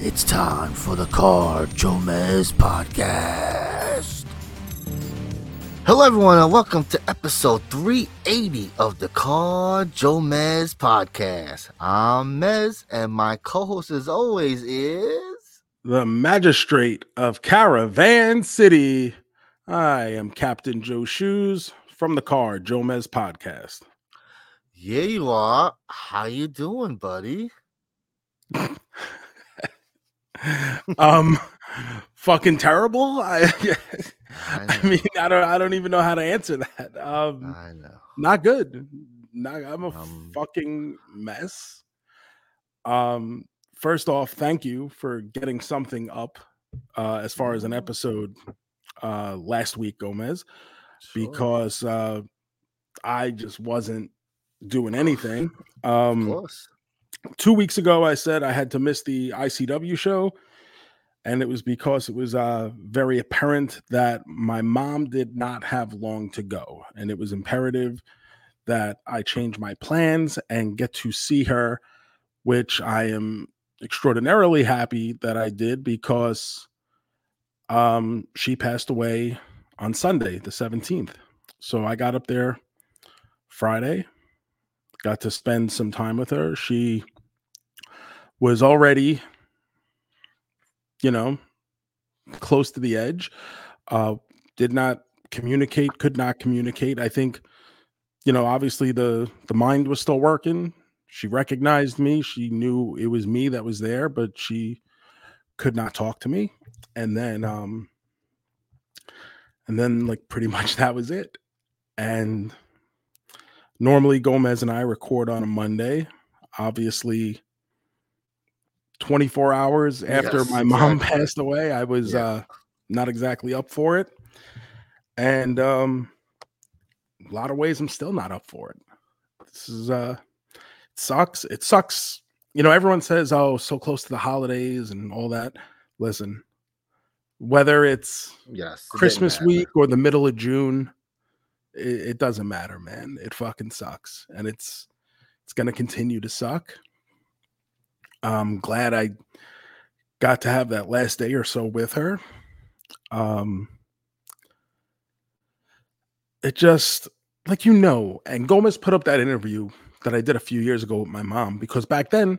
It's time for the Car JoeMeZ podcast. Hello, everyone, and welcome to episode 380 of the Car JoeMeZ podcast. I'm Mez, and my co host, as always, is. the magistrate of Caravan City. I am Captain Joe Shoes from the Car JoeMeZ podcast. Yeah, you are. How you doing, buddy? um, fucking terrible. I, I I mean, I don't, I don't even know how to answer that. Um, I know. not good. Not, I'm a Um, fucking mess. Um, first off, thank you for getting something up uh, as far as an episode uh, last week, Gomez. Sure. because uh, I just wasn't doing anything. of Um, course. Two weeks ago, I said I had to miss the ICW show, and it was because it was uh, very apparent that my mom did not have long to go, and it was imperative that I change my plans and get to see her, which I am extraordinarily happy that I did because um, she passed away on Sunday, the 17th. So I got up there Friday, got to spend some time with her. She was already, you know, close to the edge. Uh, did not communicate, could not communicate. I think, you know, obviously the the mind was still working. She recognized me. She knew it was me that was there, but she could not talk to me. And then um and then like pretty much that was it. And normally Gomez and I record on a Monday. Obviously 24 hours after Yes, my mom exactly. passed away, I was Yeah. uh not exactly up for it. And um a lot of ways I'm still not up for it. This is uh it sucks. It sucks. You know, everyone says, "Oh, so close to the holidays and all that." Listen, whether it's Yes. Christmas week or the middle of June, it, it doesn't matter, man. It fucking sucks, and it's it's gonna continue to suck. I'm glad I got to have that last day or so with her. Um, it just like you know, and Gomez put up that interview that I did a few years ago with my mom because back then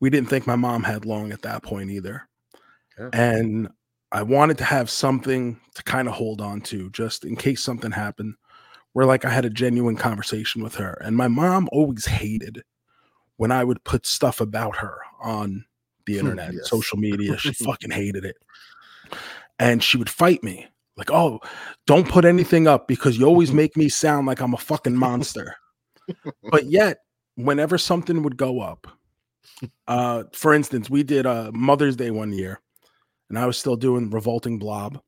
we didn't think my mom had long at that point either. Yeah. And I wanted to have something to kind of hold on to just in case something happened where like I had a genuine conversation with her. And my mom always hated when I would put stuff about her on the Hmm, internet, yes. social media. She fucking hated it. And she would fight me like, oh, don't put anything up because you always make me sound like I'm a fucking monster. but yet, whenever something would go up, uh, for instance, we did a Mother's Day one year, and I was still doing revolting blob.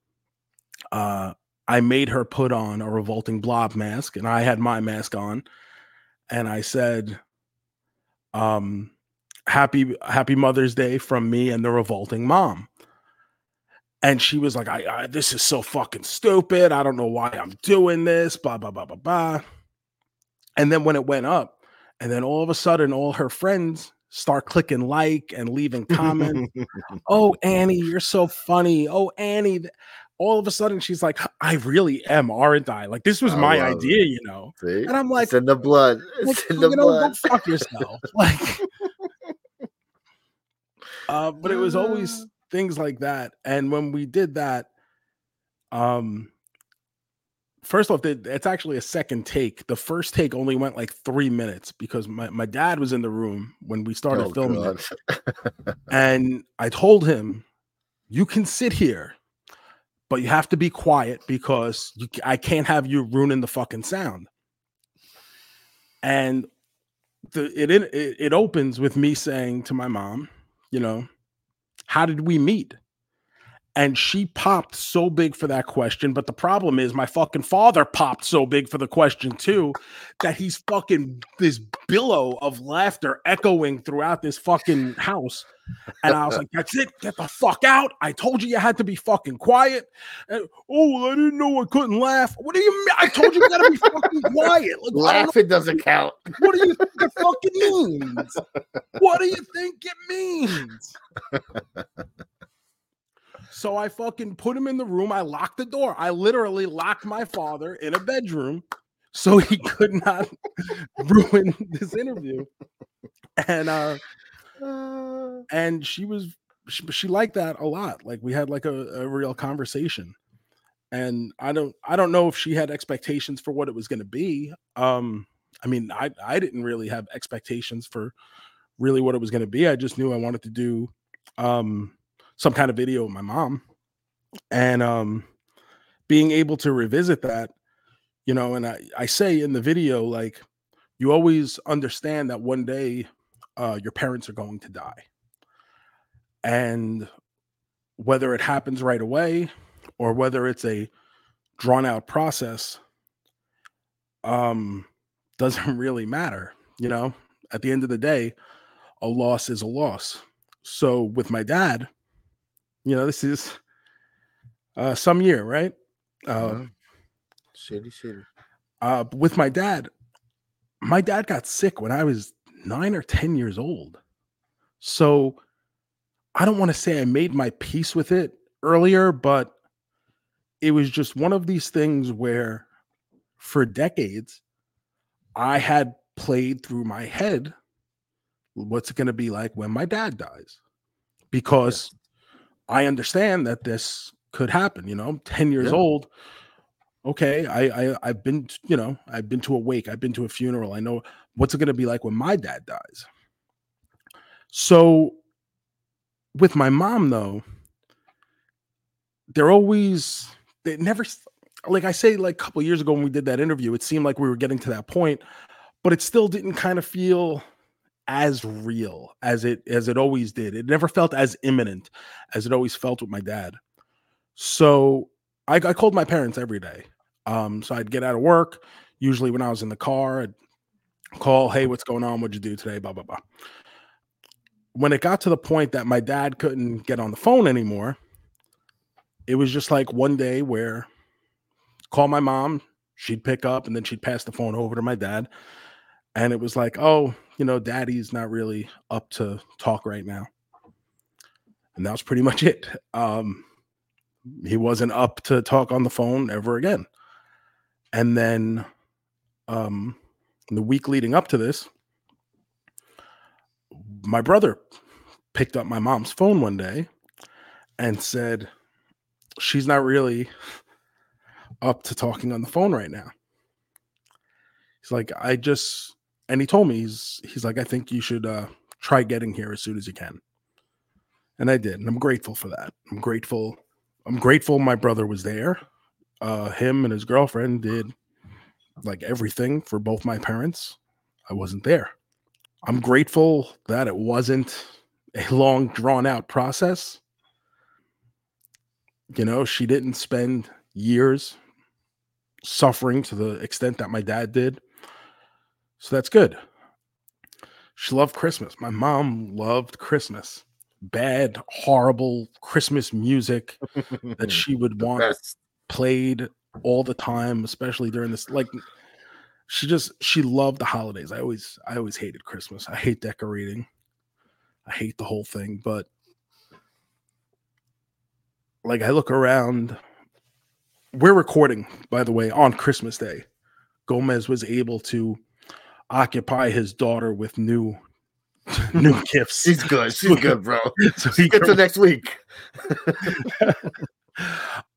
Uh, I made her put on a revolting blob mask, and I had my mask on, and I said, um, "Happy Happy Mother's Day from me and the revolting mom." And she was like, I, I this is so fucking stupid. I don't know why I'm doing this, blah, blah, blah, blah, blah. And then when it went up, and then all of a sudden, all her friends start clicking like and leaving comments. oh, Annie, you're so funny. Oh, Annie. All of a sudden, she's like, I really am, aren't I? Like, this was my it. idea, you know? See? And I'm like, it's in the blood. like, in you the know, blood. go fuck yourself. Like, uh, but it was always things like that. And when we did that, um, first off, it- it's actually a second take. The first take only went like three minutes because my, my dad was in the room when we started Oh, filming it. And I told him, you can sit here, but you have to be quiet because you, I can't have you ruining the fucking sound. And the it, it it opens with me saying to my mom, you know, How did we meet? And she popped so big for that question. But the problem is, my fucking father popped so big for the question too that he's fucking this billow of laughter echoing throughout this fucking house. And I was like, that's it. Get the fuck out. I told you you had to be fucking quiet. And, oh, I didn't know I couldn't laugh. What do you mean? I told you you gotta be fucking quiet. Like, Laughing doesn't count. What do you think it fucking means? What do you think it means? So I fucking put him in the room. I locked the door. I literally locked my father in a bedroom so he could not ruin this interview. And uh and she was she, she liked that a lot. Like we had like a, a real conversation. And I don't I don't know if she had expectations for what it was going to be. Um I mean, I I didn't really have expectations for really what it was going to be. I just knew I wanted to do um some kind of video with my mom. And um being able to revisit that you know and i i say in the video like you always understand that one day uh your parents are going to die. And whether it happens right away or whether it's a drawn out process um doesn't really matter you know? At the end of the day a loss is a loss. So with my dad you know, this is uh, some year, right? Uh, Mhm. Shitty, shitty. uh, with my dad, my dad got sick when I was nine or 10 years old. So I don't want to say I made my peace with it earlier, but it was just one of these things where for decades I had played through my head what's it going to be like when my dad dies because I understand that this could happen. You know, I'm 10 years Yeah. old. Okay, I, I I've been, you know, I've been to a wake, I've been to a funeral. I know what's it gonna be like when my dad dies. So with my mom, though, they're always they never like I say, like a couple years ago when we did that interview, it seemed like we were getting to that point, but it still didn't kind of feel as real as it as it always did. It never felt as imminent as it always felt with my dad. So I, I called my parents every day. Um, so I'd get out of work. Usually when I was in the car, I'd call, hey, what's going on? What'd you do today? Blah blah blah. When it got to the point that my dad couldn't get on the phone anymore, it was just like one day where call my mom, she'd pick up, and then she'd pass the phone over to my dad. And it was like, oh, you know, daddy's not really up to talk right now. And that was pretty much it. Um, he wasn't up to talk on the phone ever again. And then um, the week leading up to this, my brother picked up my mom's phone one day and said, She's not really up to talking on the phone right now. He's like, I just, and he told me, he's, he's like, I think you should uh, try getting here as soon as you can. And I did. And I'm grateful for that. I'm grateful. I'm grateful my brother was there. Uh, him and his girlfriend did like everything for both my parents. I wasn't there. I'm grateful that it wasn't a long, drawn out process. You know, she didn't spend years suffering to the extent that my dad did. So that's good. She loved Christmas. My mom loved Christmas. Bad, horrible Christmas music that she would want best. played all the time, especially during this. Like, she just she loved the holidays. I always I always hated Christmas. I hate decorating. I hate the whole thing. But like, I look around. We're recording, by the way, on Christmas Day. Gomez was able to occupy his daughter with new new gifts. She's good. She's good, bro. so he Get to next week.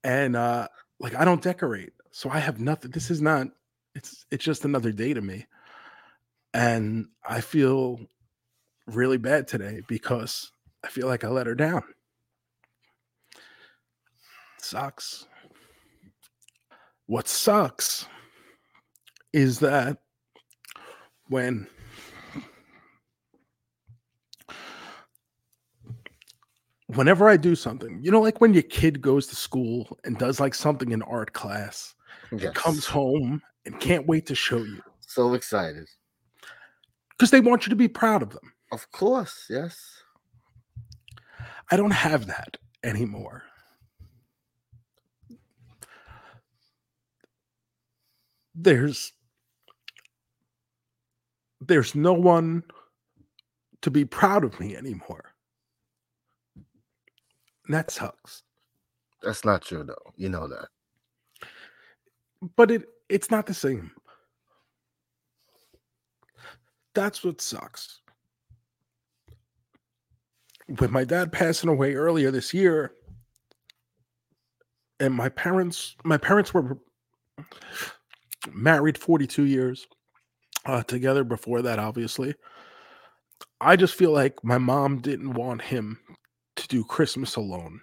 and uh like I don't decorate. So I have nothing. This is not it's it's just another day to me. And I feel really bad today because I feel like I let her down. sucks. What sucks is that when whenever I do something, you know, like when your kid goes to school and does like something in art class, Yes. comes home and can't wait to show you So excited. because they want you to be proud of them. Of course. Yes. I don't have that anymore. There's there's no one to be proud of me anymore. And that sucks. That's not true though. You know that. But it it's not the same. That's what sucks. With my dad passing away earlier this year, and my parents, my parents were married 42 years uh, together before that, obviously. I just feel like my mom didn't want him to do Christmas alone.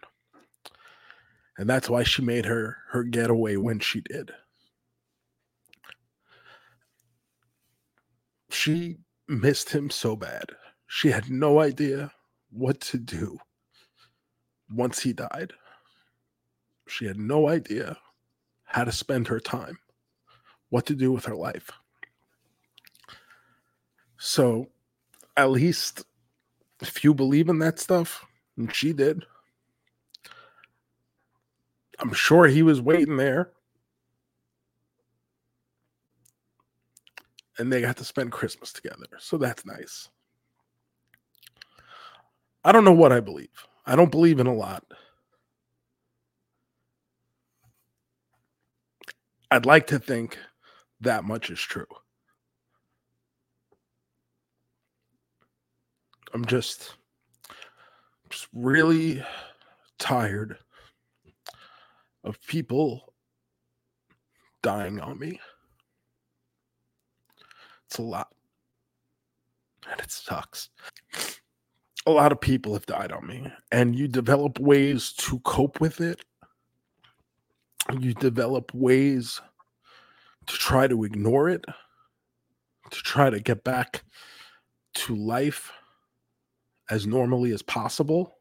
And that's why she made her her getaway when she did. She missed him so bad. She had no idea what to do once he died. She had no idea how to spend her time, what to do with her life. So, at least if you believe in that stuff, and she did, I'm sure he was waiting there. And they got to spend Christmas together. So that's nice. I don't know what I believe. I don't believe in a lot. I'd like to think that much is true. I'm just just really tired of people dying on me. It's a lot. And it sucks. A lot of people have died on me, and you develop ways to cope with it. You develop ways to try to ignore it, to try to get back to life as normally as possible.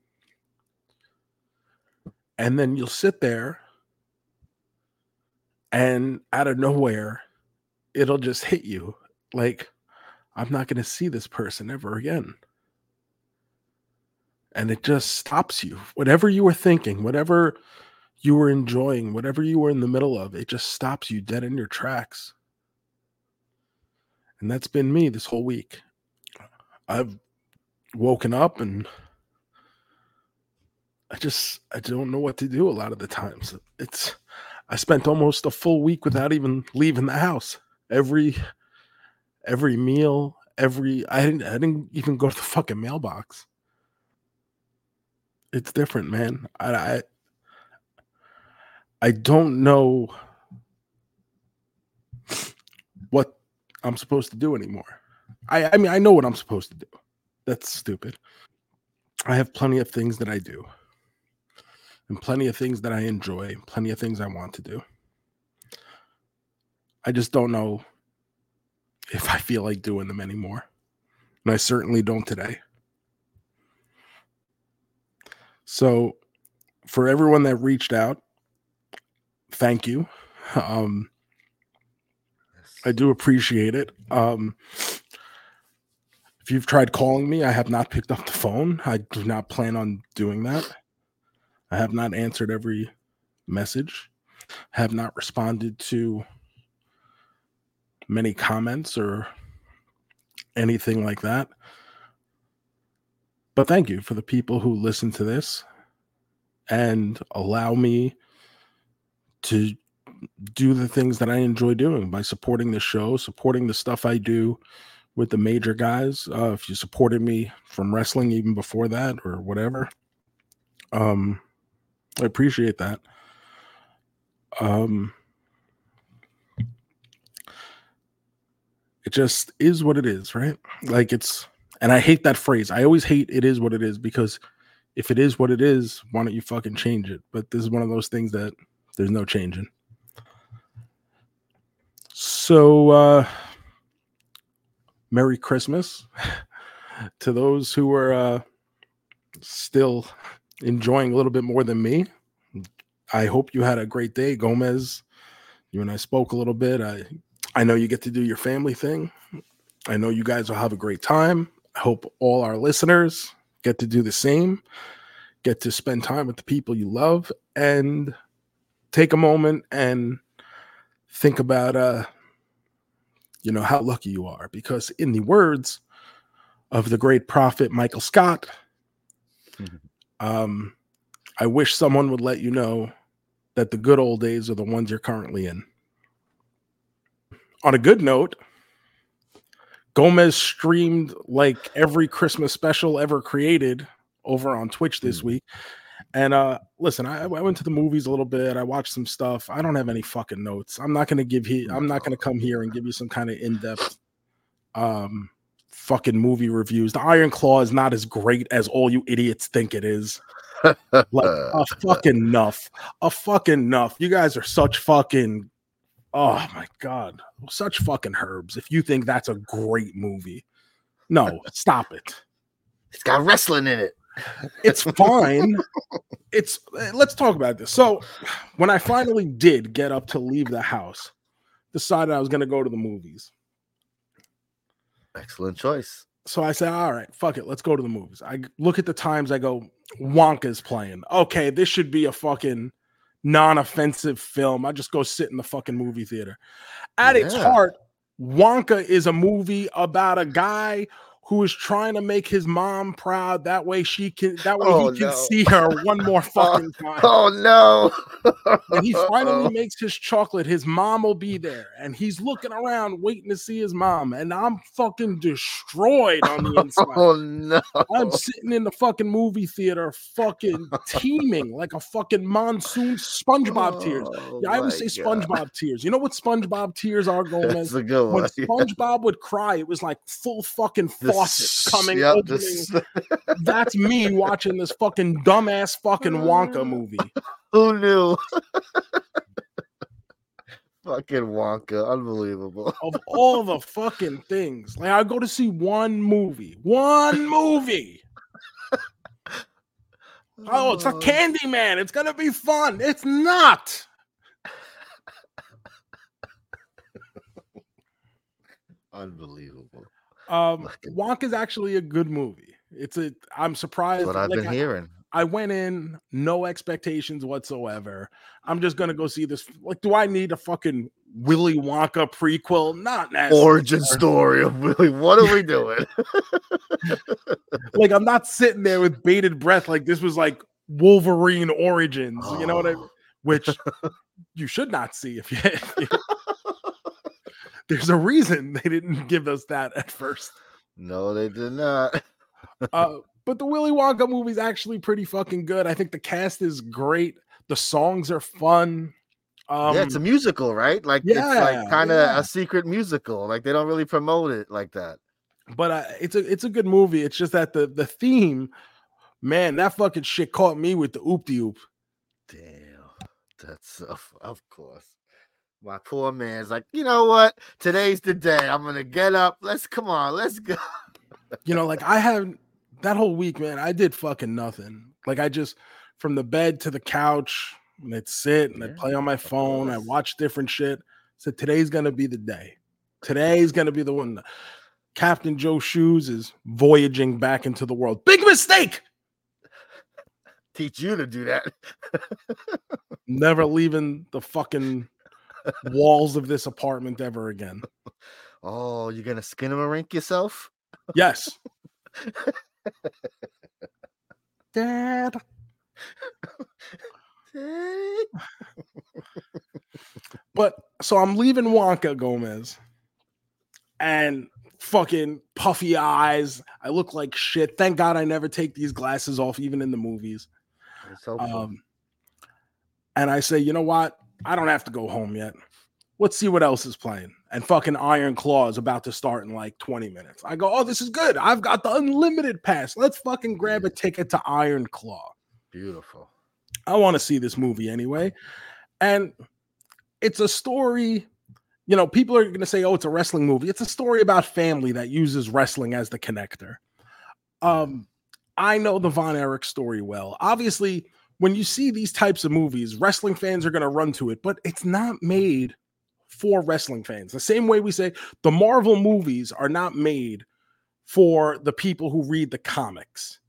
And then you'll sit there and out of nowhere, it'll just hit you like, I'm not going to see this person ever again. And it just stops you. Whatever you were thinking, whatever you were enjoying, whatever you were in the middle of, it just stops you dead in your tracks. And that's been me this whole week. I've woken up and I just I don't know what to do a lot of the times. It's I spent almost a full week without even leaving the house. Every every meal, every I didn't I didn't even go to the fucking mailbox. It's different, man. I I, I don't know what I'm supposed to do anymore. I I mean I know what I'm supposed to do. That's stupid. I have plenty of things that I do. And plenty of things that I enjoy, plenty of things I want to do. I just don't know if I feel like doing them anymore. And I certainly don't today. So, for everyone that reached out, thank you. Um, I do appreciate it. Um, if you've tried calling me, I have not picked up the phone. I do not plan on doing that. I have not answered every message, have not responded to many comments or anything like that. But thank you for the people who listen to this and allow me to do the things that I enjoy doing by supporting the show, supporting the stuff I do with the major guys. Uh, if you supported me from wrestling even before that or whatever, um, I appreciate that. Um, it just is what it is, right? Like it's, and I hate that phrase. I always hate it is what it is because if it is what it is, why don't you fucking change it? But this is one of those things that there's no changing. So, uh, Merry Christmas to those who are uh, still enjoying a little bit more than me. I hope you had a great day, Gomez. You and I spoke a little bit. I I know you get to do your family thing. I know you guys will have a great time. I hope all our listeners get to do the same, get to spend time with the people you love, and take a moment and think about uh you know how lucky you are because in the words of the great prophet Michael Scott Mhm. um I wish someone would let you know that the good old days are the ones you're currently in. On a good note, Gomez streamed like every Christmas special ever created over on Twitch this Mm. week. And uh listen, I, I went to the movies a little bit. I watched some stuff. I don't have any fucking notes. I'm not gonna give you I'm not gonna come here and give you some kind of in-depth um fucking movie reviews. The Iron Claw is not as great as all you idiots think it is. Like a fucking enough. A fucking enough. You guys are such fucking oh my god. Such fucking herbs. If you think that's a great movie. No, stop it. it's got wrestling in it. It's fine. it's eh, let's talk about this. So when I finally did get up to leave the house, decided I was gonna go to the movies. Excellent choice. So I said, all right, fuck it, let's go to the movies. I look at the times, I go, Wonka's playing. Okay, this should be a fucking non-offensive film. I just go sit in the fucking movie theater. At its heart, Wonka is a movie about a guy who is trying to make his mom proud. That way she can that way Oh, he can no. see her one more oh, fucking time. Oh no! When he finally makes his chocolate, his mom will be there, and he's looking around waiting to see his mom. And I'm fucking destroyed on the oh, inside. Oh no! I'm sitting in the fucking movie theater, fucking teeming like a fucking monsoon SpongeBob tears. Oh, Yeah, I always say God. SpongeBob tears. You know what SpongeBob tears are, Gomez? That's a good When one. SpongeBob would cry, it was like full fucking faucets coming yep. That's me watching this fucking dumbass fucking Wonka movie. Who knew? Fucking Wonka, unbelievable. Of all the fucking things, like I go to see one movie, one movie. Oh, it's a Candyman. It's gonna be fun. It's not. Unbelievable. Um, Fucking- Wonka's actually a good movie. It's a. I'm surprised. That's what I've like, been I- hearing. I went in no expectations whatsoever. I'm just gonna go see this. Like, do I need a fucking Willy Wonka prequel? Not necessarily. Origin story of Willy. What are we doing? like, I'm not sitting there with bated breath. Like this was like Wolverine Origins. You know what I? mean? Which you should not see if you. if you- There's a reason they didn't give us that at first. No, they did not. Uh, but the Willy Wonka movie's actually pretty fucking good. I think the cast is great. The songs are fun. Um, yeah, it's a musical, right? Like it's yeah, like kind of yeah. a secret musical. Like they don't really promote it like that. but uh, it's a it's a good movie. It's just that the the theme, man, that fucking shit caught me with the oop de oop. Damn, that's of, of course. My poor man's like, you know what? Today's the day. I'm gonna get up. Let's come on. Let's go. You know, like I have that whole week, man. I did fucking nothing. Like I just from the bed to the couch, and I'd sit and I'd play on my phone. I watch different shit. So today's gonna be the day. Today's gonna be the one. Captain Joe Shoes is voyaging back into the world. Big mistake. Teach you to do that. Never leaving the fucking walls of this apartment ever again. Oh, you're gonna skin him a rink yourself? Yes. Dad. Hey. But so I'm leaving Wonka Gomez and fucking puffy eyes. I look like shit. Thank God I never take these glasses off, even in the movies. Um, and I say, you know what? I don't have to go home yet. Let's see what else is playing. And fucking Iron Claw is about to start in like 20 minutes. I go, oh, this is good. I've got the unlimited pass. Let's fucking grab a ticket to Iron Claw. Beautiful. I want to see this movie anyway. And it's a story, you know, people are going to say, oh, it's a wrestling movie. It's a story about family that uses wrestling as the connector. Um, I know the Von Erich story well. Obviously, when you see these types of movies, wrestling fans are going to run to it, but it's not made for wrestling fans. The same way we say the Marvel movies are not made for the people who read the comics.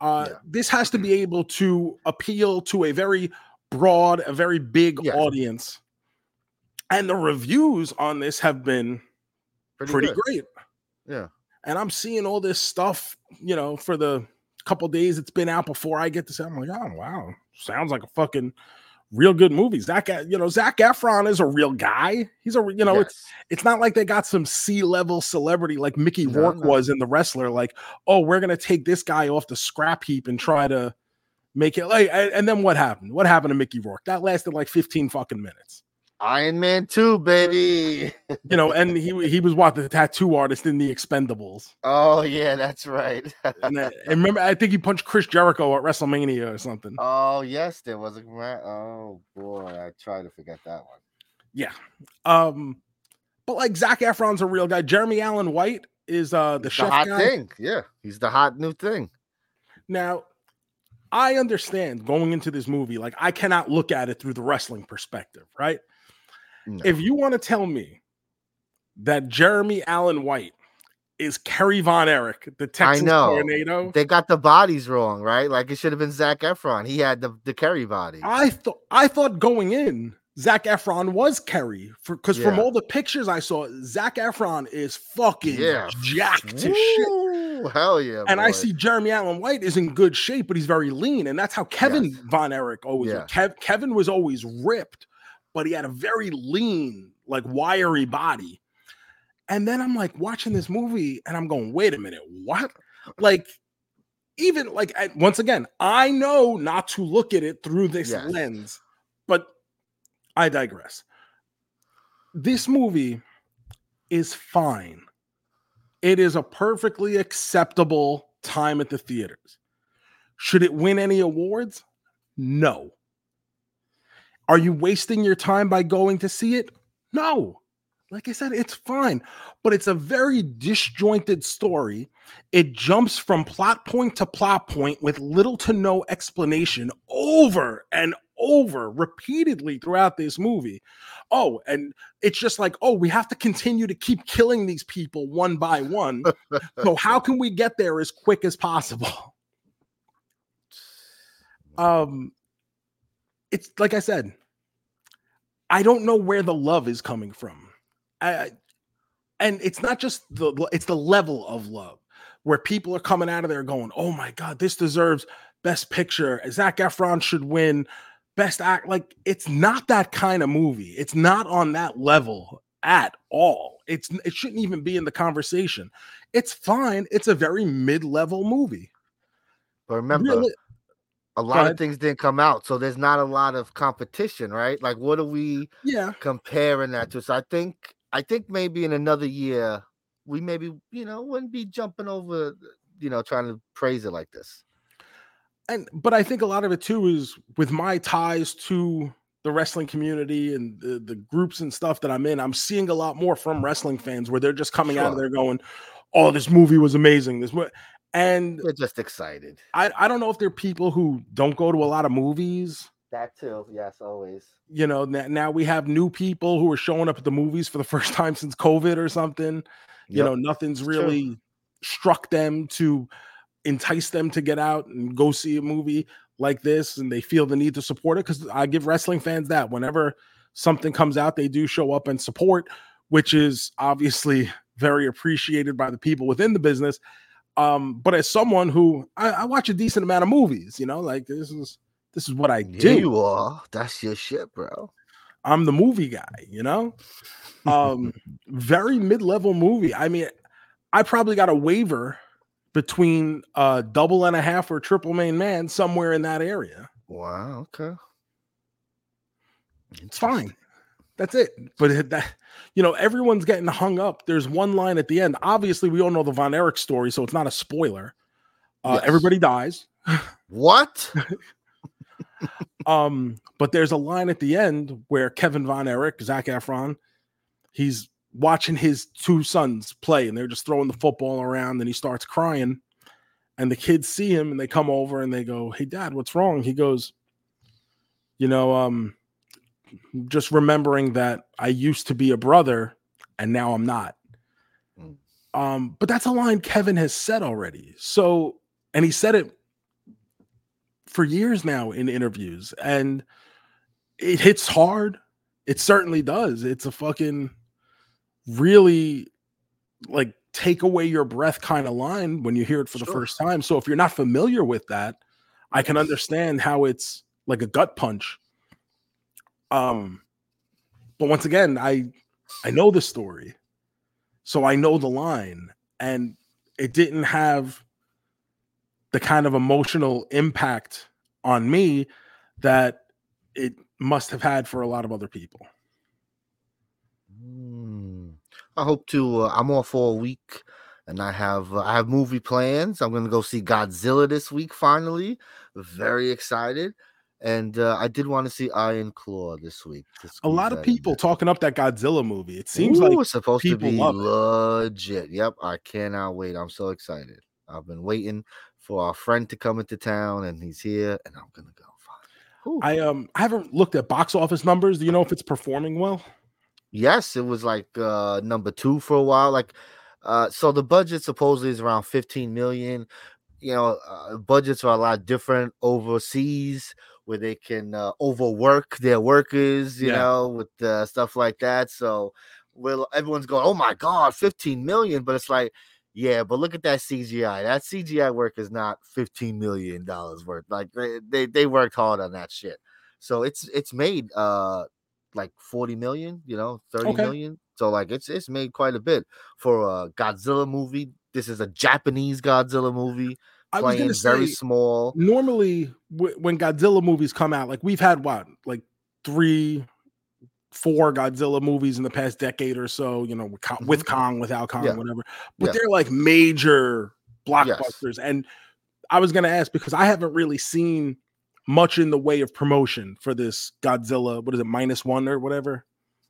Uh, Yeah. This has to be able to appeal to a very broad, a very big Yes. audience. And the reviews on this have been Pretty, pretty great. Yeah. And I'm seeing all this stuff, you know, for the couple days it's been out before I get to say, I'm like, oh wow, sounds like a fucking real good movie. Zac, you know, Zac Efron is a real guy. He's a, you know, it's Yes. it's not like they got some C level celebrity like Mickey No, Rourke no. was in the wrestler. Like, oh, we're gonna take this guy off the scrap heap and try to make it like. And and then what happened? What happened to Mickey Rourke? That lasted like 15 fucking minutes. Iron Man 2, baby. You know, and he he was what the tattoo artist in the Expendables. Oh, yeah, that's right. And, I- and remember, I think he punched Chris Jericho at WrestleMania or something. oh, yes, there was a Oh, boy. I try to forget that one. Yeah. Um, but like Zac Efron's a real guy. Jeremy Allen White is uh the He's chef hot guy. thing. Yeah. He's the hot new thing. Now, I understand going into this movie, like I cannot look at it through the wrestling perspective, right? No. If you want to tell me that Jeremy Allen White is Kerry Von Erich, the Texas know. tornado, They got the bodies wrong, right? Like it should have been Zac Efron. He had the, the Kerry body. I thought I thought going in, Zac Efron was Kerry for because from all the pictures I saw, Zac Efron is fucking Yeah. jacked to shit. Hell yeah. And I see Jeremy Allen White is in good shape, but he's very lean, and that's how Kevin Yes. Von Erich always. Yeah. Kev, Kevin was always ripped, but he had a very lean, like wiry body. And then I'm like watching this movie, and I'm going, "Wait a minute, what?" Like, even like I, once again, I know not to look at it through this Yes. lens, but I digress. This movie is fine. It is a perfectly acceptable time at the theaters. Should it win any awards? No. Are you wasting your time by going to see it? No. Like I said, it's fine, but it's a very disjointed story. It jumps from plot point to plot point with little to no explanation over and over repeatedly throughout this movie. Oh, and it's just like, oh, we have to continue to keep killing these people one by one. so, how can we get there as quick as possible? Um, it's like I said, I don't know where the love is coming from. I, and it's not just the it's the level of love where people are coming out of there going, "Oh my god, this deserves best picture. Zac Efron should win best act." Like it's not that kind of movie. It's not on that level at all. It's it shouldn't even be in the conversation. It's fine. It's a very mid-level movie. But remember, Really- a lot of things didn't come out, so there's not a lot of competition, right? Like, what are we yeah. comparing that to? So I think, I think maybe in another year, we maybe you know wouldn't be jumping over, you know, trying to praise it like this. and but I think a lot of it too is with my ties to the wrestling community and the, the groups and stuff that I'm in. I'm seeing a lot more from wrestling fans where they're just coming out of Sure. there going, "Oh, this movie was amazing." This. And They're just excited. I I don't know if they're people who don't go to a lot of movies. That too, yes, always. You know, now, we have new people who are showing up at the movies for the first time since COVID or something. You know, nothing's it's true. really struck them to entice them to get out and go see a movie like this and they feel the need to support it because i give wrestling fans that whenever something comes out they do show up and support which is obviously very appreciated by the people within the business um but as someone who i, I watch a decent amount of movies you know like this is this is what i Yeah, do you are. That's your shit, bro. I'm the movie guy, you know? Um very mid-level movie. I mean, I probably got a waiver between uh double and a half or triple main man somewhere in that area. Wow. Okay. It's fine. That's it. But that you know, everyone's getting hung up. There's one line at the end. Obviously, we all know the Von Erich story, so it's not a spoiler. Uh, Yes. everybody dies. What? Um, but there's a line at the end where Kevin Von Erich, Zac Efron, he's watching his two sons play and they're just throwing the football around and he starts crying. and the kids see him and they come over and they go, "Hey, Dad, what's wrong?" He goes, "You know, um, just remembering that I used to be a brother and now I'm not." Mm. Um, but that's a line Kevin has said already. So, and he said it for years now in interviews, and it hits hard. It certainly does. It's a fucking really like take away your breath kind of line when you hear it for the first time. So if you're not familiar with that, I can understand how it's like a gut punch. Um but once again, I I know the story. So I know the line and it didn't have the kind of emotional impact on me that it must have had for a lot of other people. Mm. I hope to. Uh, I'm off for a week, and I have uh, I have movie plans. I'm gonna go see Godzilla this week. Finally, very excited. And uh, I did want to see Iron Claw this week. A lot of people talking up that Godzilla movie. It seems Ooh, like it's supposed to be it. legit. Yep, I cannot wait. I'm so excited. I've been waiting for our friend to come into town, and he's here, and I'm gonna go. I um I haven't looked at box office numbers. Do you know if it's performing well? Yes, it was like uh number two for a while. Like uh so the budget supposedly is around 15 million. You know, uh, budgets are a lot different overseas where they can uh, overwork their workers, you Yeah. know, with uh, stuff like that. So well everyone's going, "Oh my god, 15 million," but it's like yeah, but look at that CGI. That CGI work is not 15 million dollars worth. Like they, they they worked hard on that shit. So it's it's made uh like 40 million, you know, thirty million. Okay. So like it's it's made quite a bit for a Godzilla movie. This is a Japanese Godzilla movie playing gonna very say small. normally w- when Godzilla movies come out, like we've had what like three, four Godzilla movies in the past decade or so. You know, with, Kong, with Kong, without Kong, Mm-hmm. Yeah. whatever. But Yeah. they're like major blockbusters. And I was gonna ask because I haven't really seen much in the way of promotion for this Godzilla. What is it, minus one or whatever?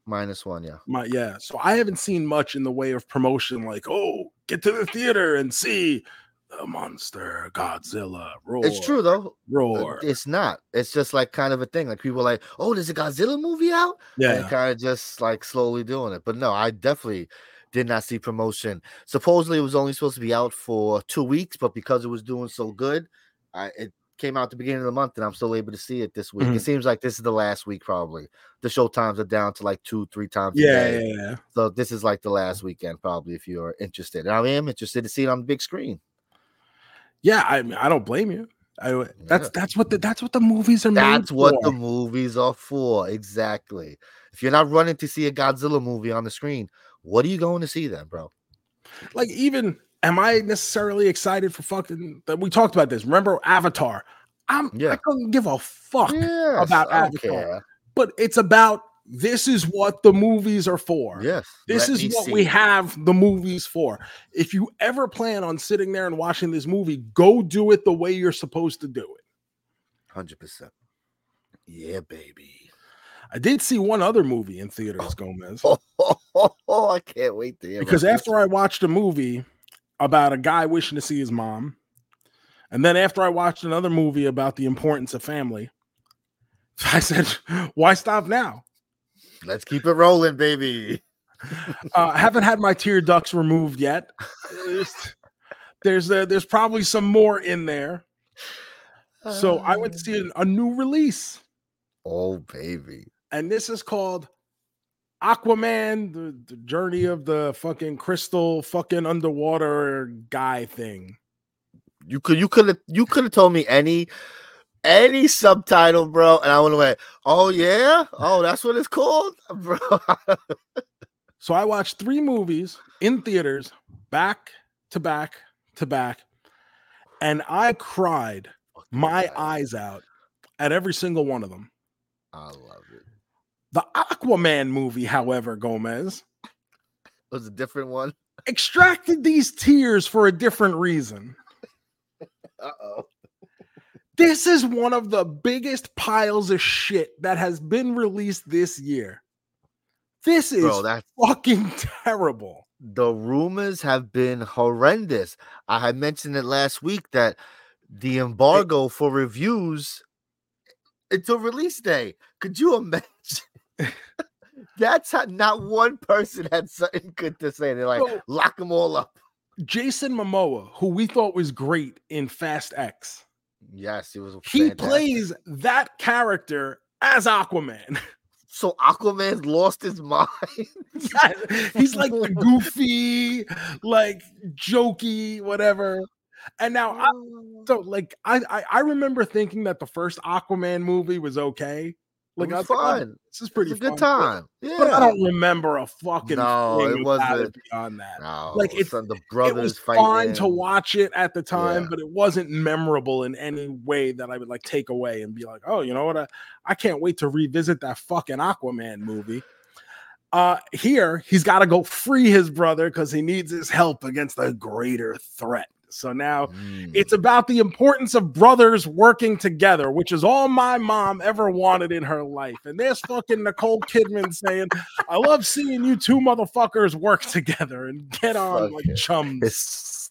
Minus one, yeah. My yeah. So I haven't seen much in the way of promotion, like oh, get to the theater and see the monster Godzilla roar. It's true though. Uh, roar. It's not. It's just like kind of a thing. Like people are like, oh, there's a Godzilla movie out? yeah. kind of just like slowly doing it. But no, I definitely did not see promotion. Supposedly it was only supposed to be out for two weeks, but because it was doing so good, I it came out the beginning of the month, and I'm still able to see it this week. Mhm. It seems like this is the last week, probably. The show times are down to like two, three times a Yeah, day. yeah, yeah. So this is like the last weekend, probably, if you're interested. And I am interested to see it on the big screen. Yeah, I I don't blame you. I that's Yeah. that's what the that's what the movies are made That's what for. the movies are for. Exactly. If you're not running to see a Godzilla movie on the screen, what are you going to see then, bro? like even am I necessarily excited for fucking that we talked about this. Remember Avatar? I'm yeah. I couldn't give a fuck. Yes, about Avatar. care. But it's about this is what the movies are for. Yes. This is what see. we have the movies for. If you ever plan on sitting there and watching this movie, go do it the way you're supposed to do it. Hundred percent. Yeah, baby. I did see one other movie in theaters, Gomez. Oh, oh, oh, oh, I can't wait to hear because after I watched a movie about a guy wishing to see his mom, and then after I watched another movie about the importance of family, I said, "Why stop now?" Let's keep it rolling, baby. Uh, I haven't had my tear ducts removed yet. There's there's, uh, there's probably some more in there. So I went to see a, a new release, Oh, baby. and this is called Aquaman: the, the Journey of the fucking Crystal fucking underwater guy thing. You could you could have you could have told me any any subtitle, bro, and I went away. oh yeah, oh that's what it's called, bro. So I watched three movies in theaters back to back to back, and I cried my eyes out at every single one of them. I love it. The Aquaman movie, however, Gomez It was a different one. extracted these tears for a different reason. Uh oh. This is one of the biggest piles of shit that has been released this year. This is Bro, that's fucking terrible. the rumors have been horrendous. I had mentioned it last week that the embargo for reviews until release day. Could you imagine? That's how not one person had something good to say. They're like, So- lock them all up. Jason Momoa, who we thought was great in Fast X, Yes, it was. he fantastic. plays that character as Aquaman. So Aquaman's lost his mind. He's like the goofy, like jokey, whatever. And now, I, so like, I, I I remember thinking that the first Aquaman movie was okay. Like, it I was was like, oh, fun. this is pretty was a good time. But, Yeah. but I don't remember a fucking No, thing it about it wasn't- beyond that. No, Like, it's- son, the It brothers was fighting. fine to watch it at the time, Yeah. but it wasn't memorable in any way that I would like take away and be like, oh, you know what? I, I can't wait to revisit that fucking Aquaman movie. Uh here he's got to go free his brother because he needs his help against a greater threat. So now Mm. it's about the importance of brothers working together, which is all my mom ever wanted in her life. And there's fucking Nicole Kidman saying, I love seeing you two motherfuckers work together and get on like Fuck it. chums.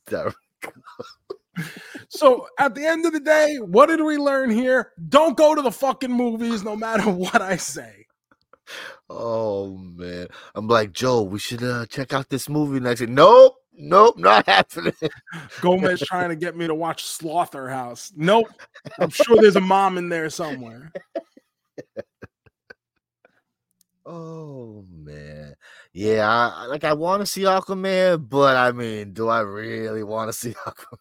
So at the end of the day, what did we learn here? Don't go to the fucking movies no matter what I say. Oh man, I'm like Joe. We should uh, check out this movie next. week." Nope, nope, not happening. Gomez trying to get me to watch Slaughterhouse. Nope. I'm sure there's a mom in there somewhere. Oh man, yeah. I, like I want to see Aquaman, but I mean, do I really want to see Aquaman?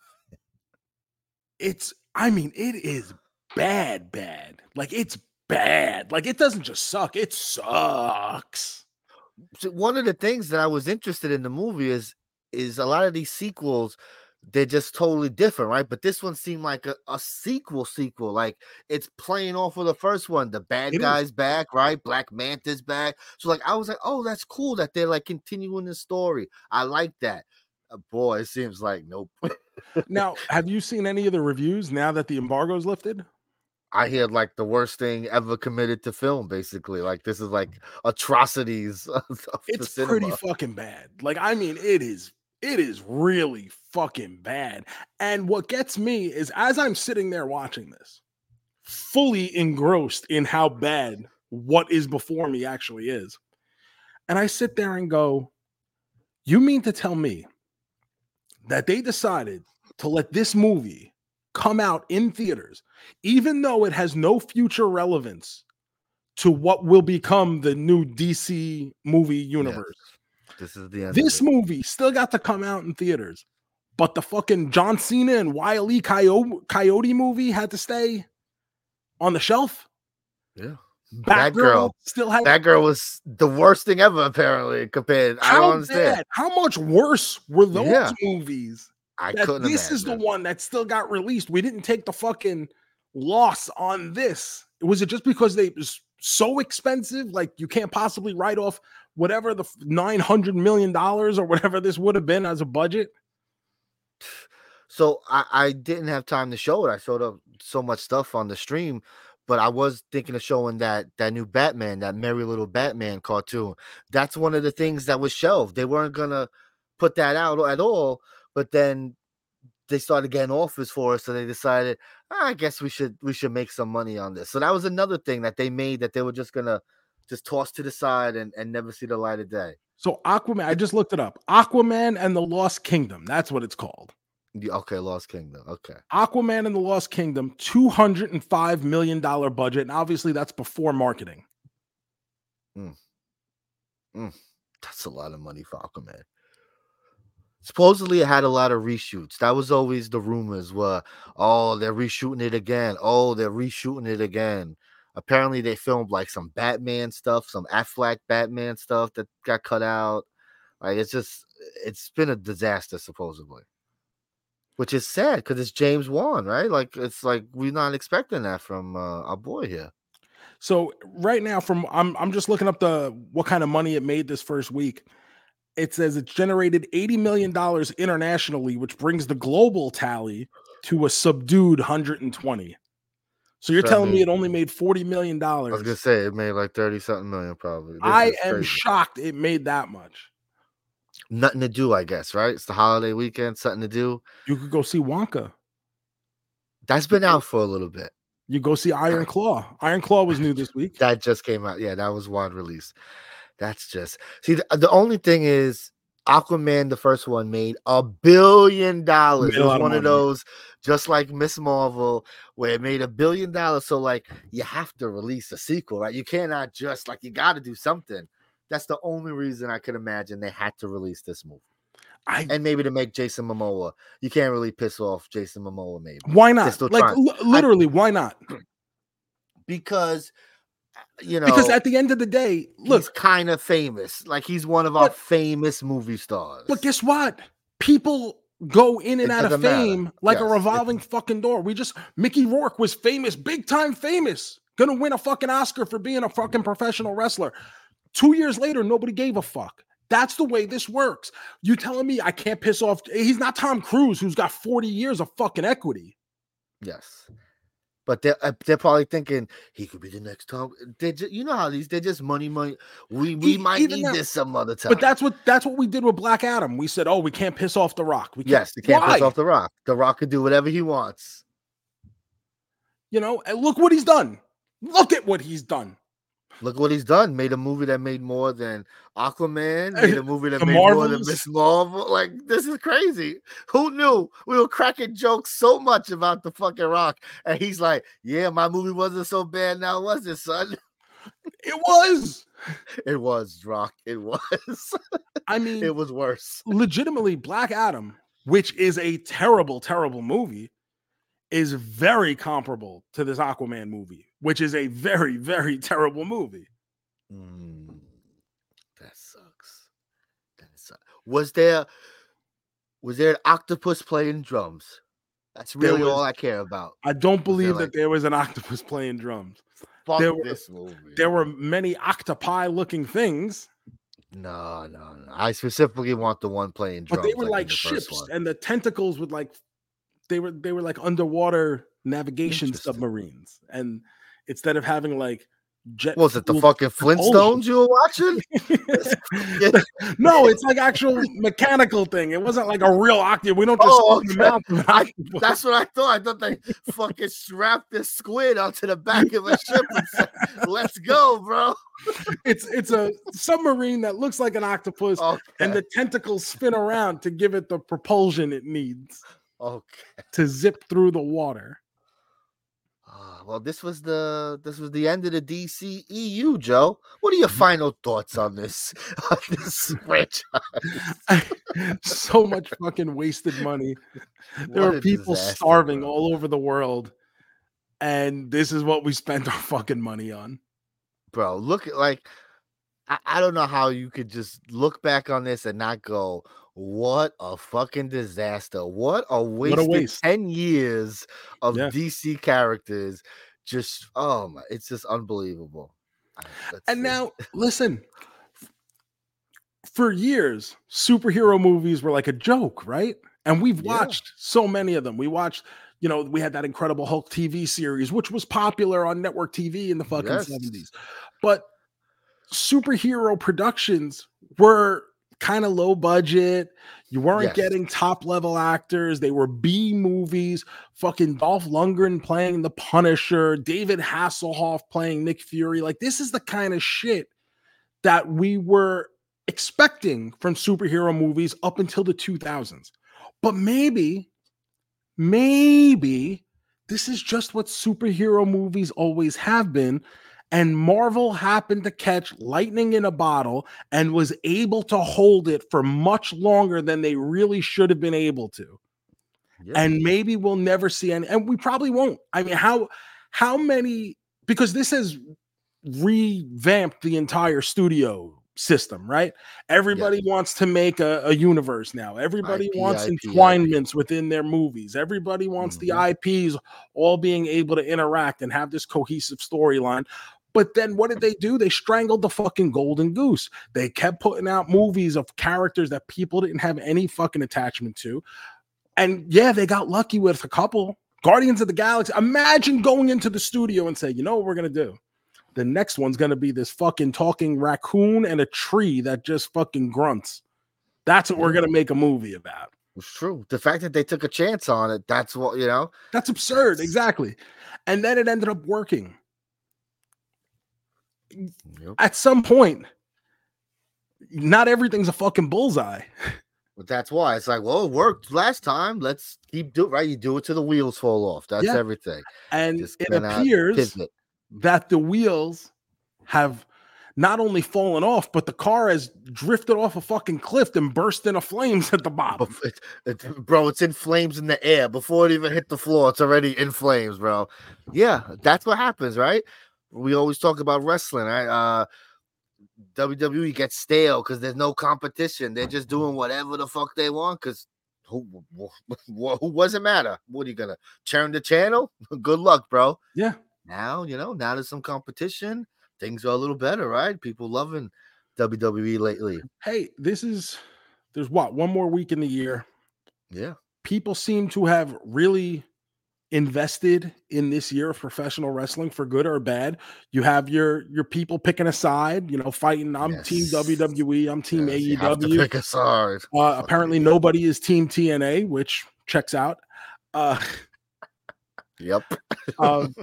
It's I mean, it is bad, bad. Like it's bad. Like it doesn't just suck, it sucks. So one of the things that I was interested in the movie is is a lot of these sequels they're just totally different, right? But this one seemed like a, a sequel sequel. Like it's playing off of the first one. The bad It is. guy's back, right? Black Manta's back. So like I was like, oh, that's cool that they're like continuing the story. I like that. Uh, boy, it seems like nope. Now, have you seen any of the reviews now that the embargo's lifted? I hear like the worst thing ever committed to film, basically. Like this is like atrocities. Of the It's pretty fucking bad. Like, I mean, it is it is really fucking bad. And what gets me is as I'm sitting there watching this, fully engrossed in how bad what is before me actually is. And I sit there and go, You mean to tell me that they decided to let this movie come out in theaters, even though it has no future relevance to what will become the new DC movie universe? This is the end. This movie still got to come out in theaters, but the fucking John Cena and Wiley Coyote, Coyote movie had to stay on the shelf. Yeah. Batgirl girl- still had That girl was the worst thing ever, apparently, compared. I how don't understand. bad? How much worse were those Yeah. movies? I couldn't this is the one that still got released. We didn't take the fucking loss on this. Was it just because they was so expensive? Like you can't possibly write off whatever the nine hundred million dollars or whatever this would have been as a budget. So I, I didn't have time to show it. I showed up so much stuff on the stream, but I was thinking of showing that that new Batman, that Merry Little Batman cartoon. That's one of the things that was shelved. They weren't gonna put that out at all, but then they started getting offers for us, so they decided, "Ah, I guess we should we should make some money on this. So that was another thing that they made that they were just gonna just toss to the side and, and never see the light of day. So Aquaman, I just looked it up. Aquaman and the Lost Kingdom. That's what it's called. Okay, Lost Kingdom. Okay. Aquaman and the Lost Kingdom, $205 million budget. And obviously that's before marketing. Mm. Mm. That's a lot of money for Aquaman. Supposedly, it had a lot of reshoots. That was always the rumors. Were oh, they're reshooting it again. Oh, they're reshooting it again. Apparently, they filmed like some Batman stuff, some Affleck Batman stuff that got cut out. Like it's just, it's been a disaster supposedly, which is sad because it's James Wan, right? Like it's like we're not expecting that from uh, our boy here. So right now, from I'm I'm just looking up the what kind of money it made this first week. It says it's generated $80 million internationally, which brings the global tally to a subdued 120. So you're So, I telling me it only made $40 million. I was gonna say it made like thirty something million, probably. This I am crazy. shocked it made that much. Nothing to do, I guess, right? It's the holiday weekend, something to do. You could go see Wonka. That's been out for a little bit. You go see Iron Claw. Iron Claw was new this week. That just came out. Yeah, that was one release. That's just see the, the only thing is Aquaman, the first one, made a billion dollars. It was lot of one of those, just like Miss Marvel, where it made a billion dollars. So, like, you have to release a sequel, right? You cannot just like you got to do something. That's the only reason I could imagine they had to release this movie, I and maybe to make Jason Momoa. You can't really piss off Jason Momoa, maybe why not? Like li- literally, why not? because you know Because at the end of the day, look, he's kind of famous. Like he's one of our famous movie stars. But guess what? People go in and It out of doesn't matter. fame like a Yes, it- revolving fucking door. We just Mickey Rourke was famous, big time famous, gonna win a fucking Oscar for being a fucking professional wrestler. Two years later, nobody gave a fuck. That's the way this works. You telling me I can't piss off? He's not Tom Cruise, who's got 40 years of fucking equity. Yes. But they're uh, they're probably thinking he could be the next Tom. They just, you know how these they're just money money. We we might need that- this some other time. But that's what that's what we did with Black Adam. We said, oh, we can't piss off The Rock. We can't. yes, you can't piss off the Rock. The Rock could do whatever he wants. You know, and look what he's done. Look at what he's done. Look what he's done. Made a movie that made more than Aquaman. Made a movie that made more than Marvels. Miss Marvel. Like this is crazy. Who knew? We were cracking jokes so much about the fucking Rock, and he's like, "Yeah, my movie wasn't so bad now, was it, son?" It was. It was Rock. It was. I mean, it was worse. legitimately Black Adam, which is a terrible, terrible movie, is very comparable to this Aquaman movie, which is a very, very terrible movie. Mm, that sucks. That sucks. Was there was there an octopus playing drums? That's really all I care about. I don't believe like- that there was an octopus playing drums. Fuck there were- this movie. There were many octopi looking things, no, no, no. I specifically want the one playing drums. but they were like the ships, and the tentacles would like they were they were like underwater navigation submarines. And instead of having like jet was it the fucking. Flintstones you were watching? no, it's like actual mechanical thing. It wasn't like a real octopus. We don't just Oh, okay. mouth I- That's what I thought. I thought they fucking strapped this squid onto the back of a ship and said, "Let's go, bro." it's it's a submarine that looks like an octopus, Okay. and the tentacles spin around to give it the propulsion it needs okay. to zip through the water. Ah, well, this was the this was the end of the DCEU, Joe. What are your final thoughts on this on this franchise? so much fucking wasted money. There What are people disaster, starving bro. all over the world, and this is what we spent our fucking money on. bro. Look at like I, I don't know how you could just look back on this and not go, "What a fucking disaster! What a wasted waste. ten years of Yeah. DC characters." Just oh my, it's just unbelievable. That's And it. now, listen, for years, superhero movies were like a joke, right? And we've Yeah. watched so many of them. We watched, you know, we had that Incredible Hulk TV series, which was popular on network TV in the fucking Yes. 70s. But superhero productions were kind of low budget. You weren't Yes. getting top level actors. They were B movies. Fucking Dolph Lundgren playing the Punisher, David Hasselhoff playing Nick Fury. Like this is the kind of shit that we were expecting from superhero movies up until the 2000s. But maybe, maybe this is just what superhero movies always have been. And Marvel happened to catch lightning in a bottle and was able to hold it for much longer than they really should have been able to. Yeah. And maybe we'll never see any, and we probably won't. I mean, how how many because this has revamped the entire studio system, right? Everybody wants to make a, a universe now. Everybody IP, wants IP. entwinements within their movies. Everybody wants Mhm. the IPs all being able to interact and have this cohesive storyline. But then what did they do? They strangled the fucking golden goose. They kept putting out movies of characters that people didn't have any fucking attachment to. And yeah, they got lucky with a couple. Guardians of the Galaxy. Imagine going into the studio and say, you know what we're gonna do? The next one's gonna be this fucking talking raccoon and a tree that just fucking grunts. That's what we're gonna make a movie about. It's true. The fact that they took a chance on it, that's what you know. That's absurd. Exactly. And then it ended up working. Yep. At some point, not everything's a fucking bullseye. But that's why it's like, well, it worked last time. Let's keep doing right. You do it till the wheels fall off. That's Yeah. everything. And Just it appears pivot. that the wheels have not only fallen off, but the car has drifted off a fucking cliff and burst into flames at the bottom. It- it- bro, it's in flames in the air before it even hit the floor. It's already in flames, bro. Yeah, that's what happens, right? We always talk about wrestling, right? Uh, WWE gets stale because there's no competition. They're just doing whatever the fuck they want. Because who, who, who, does it matter? What are you gonna turn the channel? Good luck, bro. Yeah. Now you know. Now there's some competition. Things are a little better, right? People loving WWE lately. Hey, this is there's what one more week in the year. Yeah. People seem to have really invested in this year of professional wrestling for good or bad. You have your your people picking a side, you know, fighting. I'm team WWE, I'm team Yes, you have to AEW. pick a side. Uh, apparently, you. nobody is Team TNA, which checks out. Uh, Yep. um,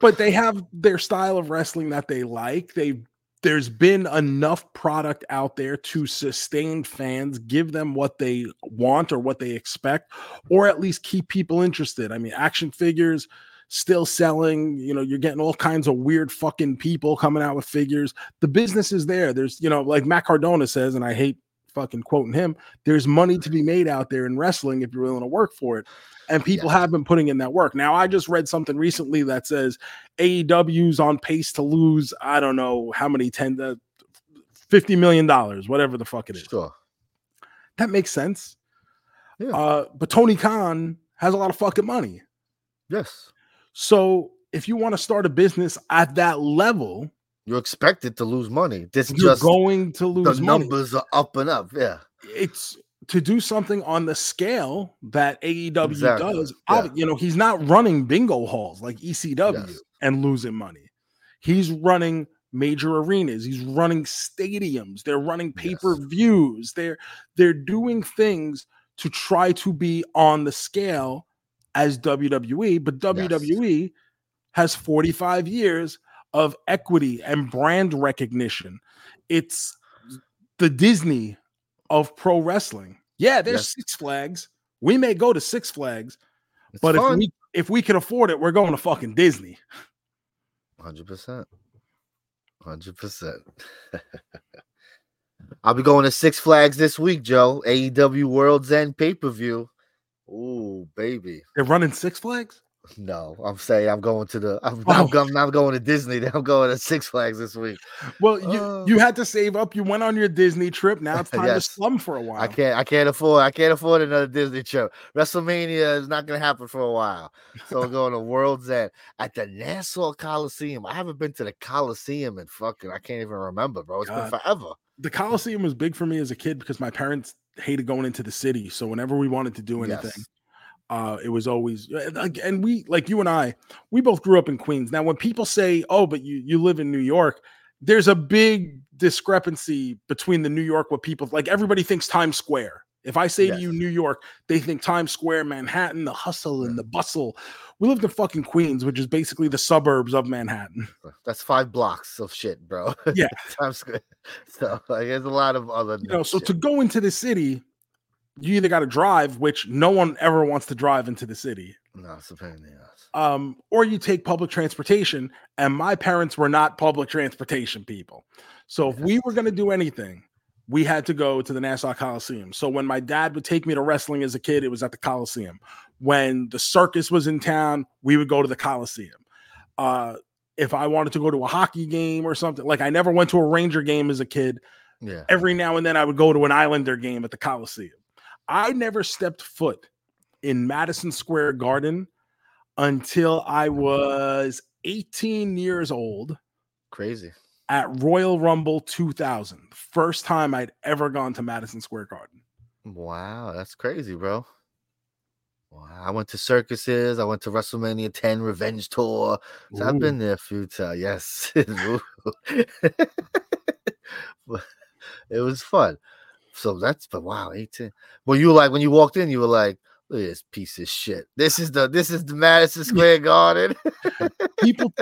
but they have their style of wrestling that they like. They there's been enough product out there to sustain fans, give them what they want or what they expect, or at least keep people interested. I mean, action figures still selling. You know, you're getting all kinds of weird fucking people coming out with figures. The business is there. There's, you know, like Matt Cardona says, and I hate fucking quoting him. There's money to be made out there in wrestling if you're willing to work for it. And people Yeah. have been putting in that work. Now, I just read something recently that says AEW's on pace to lose, I don't know how many, 10 to 50 million dollars, whatever the fuck it is. Sure. That makes sense. Yeah. Uh, but Tony Khan has a lot of fucking money. Yes. So if you want to start a business at that level, You're expected to lose money. This you're just going to the lose money. numbers are up and up. Yeah. It's to do something on the scale that AEW Exactly, does. yeah. You know, he's not running bingo halls like ECW Yes. and losing money. He's running major arenas. He's running stadiums. They're running Yes. pay-per-views. They're they're doing things to try to be on the scale as WWE, but WWE has 45 years of equity and brand recognition. It's the Disney of pro wrestling. Yeah, there's Yes. Six Flags. We may go to Six Flags, It's but if we if we can afford it, we're going to fucking Disney. Hundred percent. Hundred percent. I'll be going to Six Flags this week, Joe. AEW World's End pay per view. Ooh, baby. They're running Six Flags. No, I'm saying I'm going to the. I'm, Oh. I'm, going, I'm going to Disney. I'm going to Six Flags this week. Well, you Uh. you had to save up. You went on your Disney trip. Now it's time Yes. to slum for a while. I can't. I can't afford. I can't afford another Disney trip. WrestleMania is not going to happen for a while. So we're going to World's End at the Nassau Coliseum. I haven't been to the Coliseum in fucking. I can't even remember, bro. It's God. been forever. the Coliseum was big for me as a kid because my parents hated going into the city. So whenever we wanted to do anything, Yes. Uh, it was always uh, and we like you and I, we both grew up in Queens. Now, when people say, "Oh, but you you live in New York," there's a big discrepancy between the New York what people like. Everybody thinks Times Square. If I say Yes. to you New York, they think Times Square, Manhattan, the hustle and the bustle. We lived in fucking Queens, which is basically the suburbs of Manhattan. That's five blocks of shit, bro. Yeah. Times Square. So like, there's a lot of other. you know so shit. to go into the city you either got to drive which no one ever wants to drive into the city no, it's a pain in the ass. um, or you take public transportation and my parents were not public transportation people so if we were going to do anything we had to go to the nassau coliseum so when my dad would take me to wrestling as a kid it was at the coliseum when the circus was in town we would go to the coliseum uh, if i wanted to go to a hockey game or something like i never went to a ranger game as a kid Yeah. every now and then I would go to an Islander game at the Coliseum. I never stepped foot in Madison Square Garden until I was 18 years old Crazy. at Royal Rumble 2000. First time I'd ever gone to Madison Square Garden. Wow, that's crazy, bro. Wow. I went to circuses. I went to WrestleMania 10 Revenge Tour. So I've been there a few times. Yes. It was fun. So that's but wow, 18. Well, you were like when you walked in, you were like, look at this piece of shit. This is the this is the Madison Square Garden. people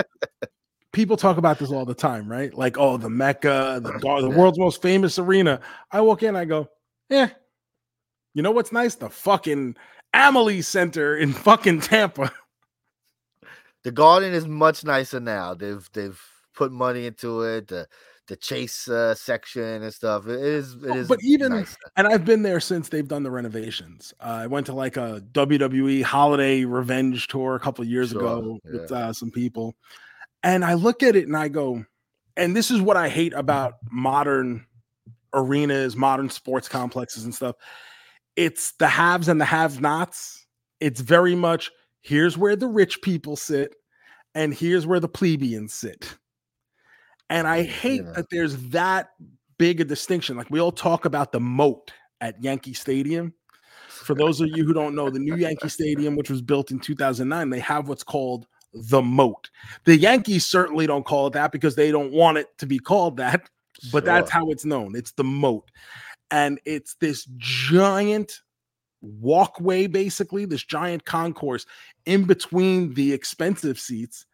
people talk about this all the time, right? Like, oh, the Mecca, the uh-huh. the world's most famous arena. I walk in, I go, yeah. You know what's nice? The fucking Amalie Center in fucking Tampa. the garden is much nicer now. They've they've put money into it. The the chase uh, section and stuff. It is it is but even nicer. and I've been there since they've done the renovations. Uh, I went to like a WWE Holiday Revenge tour a couple of years Sure, ago with uh, some people, and I look at it and I go, and this is what I hate about modern arenas, modern sports complexes and stuff. It's the haves and the have-nots. It's very much here's where the rich people sit, and here's where the plebeians sit. And I hate Yeah. that there's that big a distinction. Like we all talk about the moat at Yankee Stadium. For those of you who don't know, the new Yankee Stadium, which was built in 2009, they have what's called the moat. The Yankees certainly don't call it that because they don't want it to be called that, but that's how it's known. It's the moat. And it's this giant walkway, basically, this giant concourse in between the expensive seats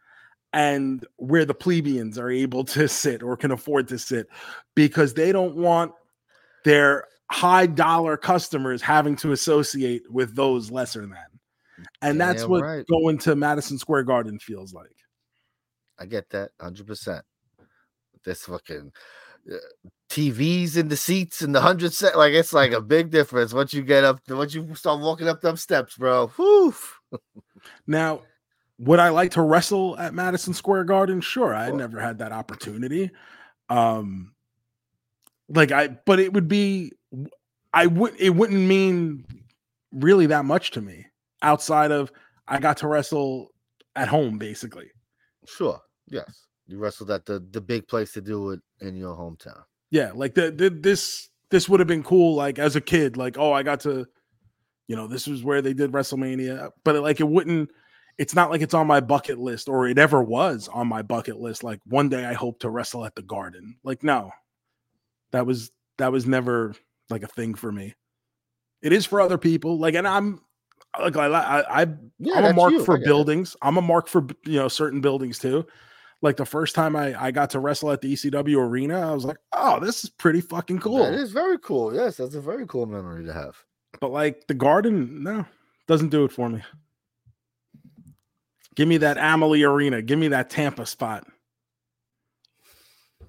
and where the plebeians are able to sit or can afford to sit because they don't want their high dollar customers having to associate with those lesser than. And that's Damn what right. going to Madison Square Garden feels like. I get that 100%. This fucking uh, TVs in the seats and the 100 set like it's like a big difference once you get up once you start walking up them steps, bro. Whew. Now, would I like to wrestle at Madison Square Garden? Sure, I never had that opportunity. Um like I but it would be I would it wouldn't mean really that much to me outside of I got to wrestle at home basically. Sure. Yes. You wrestled at the the big place to do it in your hometown. Yeah, like the, the this this would have been cool like as a kid like oh I got to you know this was where they did WrestleMania but it, like it wouldn't it's not like it's on my bucket list or it ever was on my bucket list like one day I hope to wrestle at the Garden. Like no. That was that was never like a thing for me. It is for other people like and I'm like I I, I Yeah, I'm a mark you. For buildings. I'm a mark for you know certain buildings too. Like the first time I I got to wrestle at the ECW arena, I was like, oh, this is pretty fucking cool. It is very cool. Yes, that's a very cool memory to have. But like the garden, no, doesn't do it for me. Give me that Amalie Arena. Give me that Tampa spot.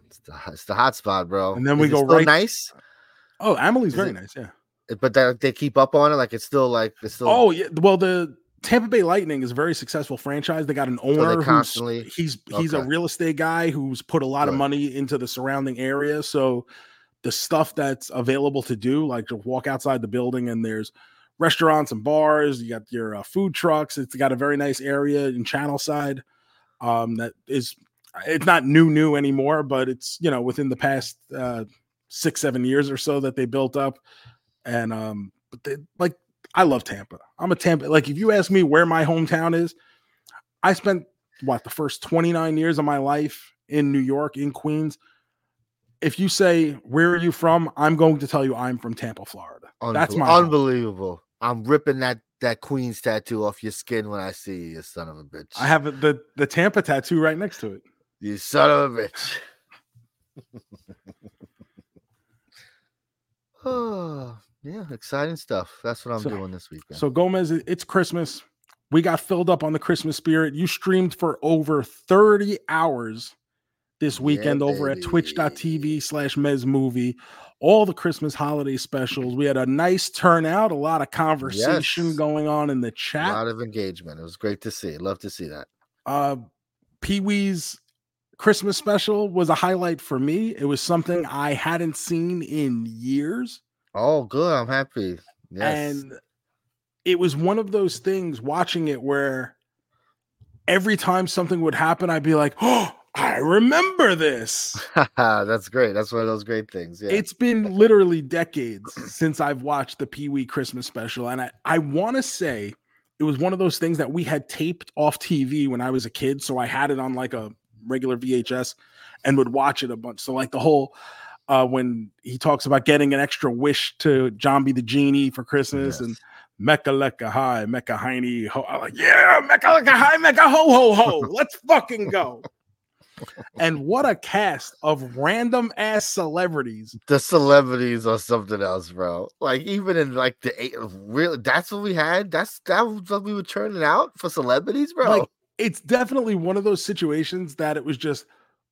It's the, it's the hot spot, bro. And then we Is it go right- nice, Oh, Amalie's Is very it- nice. Yeah. Eh, but they, they keep up on it. Like it's still like it's still. Oh yeah. Well, the Tampa Bay Lightning is a very successful franchise. They got an owner who's constantly- he's he's a real estate guy who's put a lot of money into the surrounding area. So the stuff that's available to do, like to walk outside the building and there's restaurants and bars. You got your uh, food trucks. It's got a very nice area in Channel Side. Um, that is, it's not new new anymore, but it's you know within the past uh, six seven years or so that they built up. And um, but they like I love Tampa. I'm a Tampa. Like if you ask me where my hometown is, I spent what the first 29 years of my life in New York, in Queens. If you say where are you from, I'm going to tell you I'm from Tampa, Florida. That's my unbelievable. I'm ripping that that Queen's tattoo off your skin when I see you, you son of a bitch. I have the the Tampa tattoo right next to it. you son of a bitch. oh yeah, exciting stuff. That's what I'm So- doing this weekend. So Gomez, it's Christmas. We got filled up on the Christmas spirit. You streamed for over 30 hours this Yeah, weekend over at twitch.tv slash MeZ Movie. All the Christmas holiday specials. We had a nice turnout, a lot of conversation Yes. going on in the chat. a lot of engagement. It was great to see. Love to see that. uh Pee Wee's Christmas special was a highlight for me. It was something I hadn't seen in years. Oh, good. I'm happy. Yes. And it was one of those things watching it where every time something would happen, I'd be like, oh, I remember this. That's great. That's one of those great things. Yeah. It's been literally decades since I've watched the Pee Wee Christmas special. And I, I want to say it was one of those things that we had taped off TV when I was a kid. So I had it on like a regular VHS and would watch it a bunch. So, like the whole uh, when he talks about getting an extra wish to Jambi the genie for Christmas Yes. and Mecca Lecca High, Mecca Heine. Ho. I'm like, yeah, Mecca Lecca High, Mecca Ho Ho Ho. Let's fucking go. And what a cast of random ass celebrities. the celebrities or something else, bro. Like even in like the eight, really, that's what we had. That's that was what we were turning out for celebrities, bro. Like, it's definitely one of those situations that it was just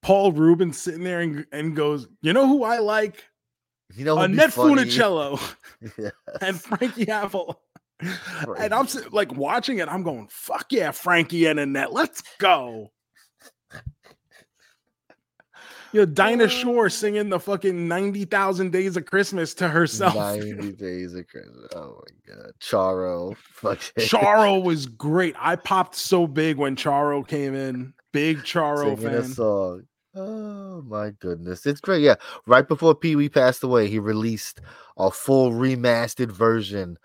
Paul Reubens sitting there and, and goes, you know who I like? you know, Annette? Funicello Yeah. and Frankie Apple. And I'm like watching it, I'm going, fuck yeah, Frankie and Annette, let's go. You know, Dinah Shore singing the fucking 90,000 Days of Christmas to herself. 90 days of Christmas. Oh my god. Charo. Fucking Charo was great. I popped so big when Charo came in. Big Charo singing a song. Oh my goodness. It's great. Yeah. Right before Pee Wee passed away, he released a full remastered version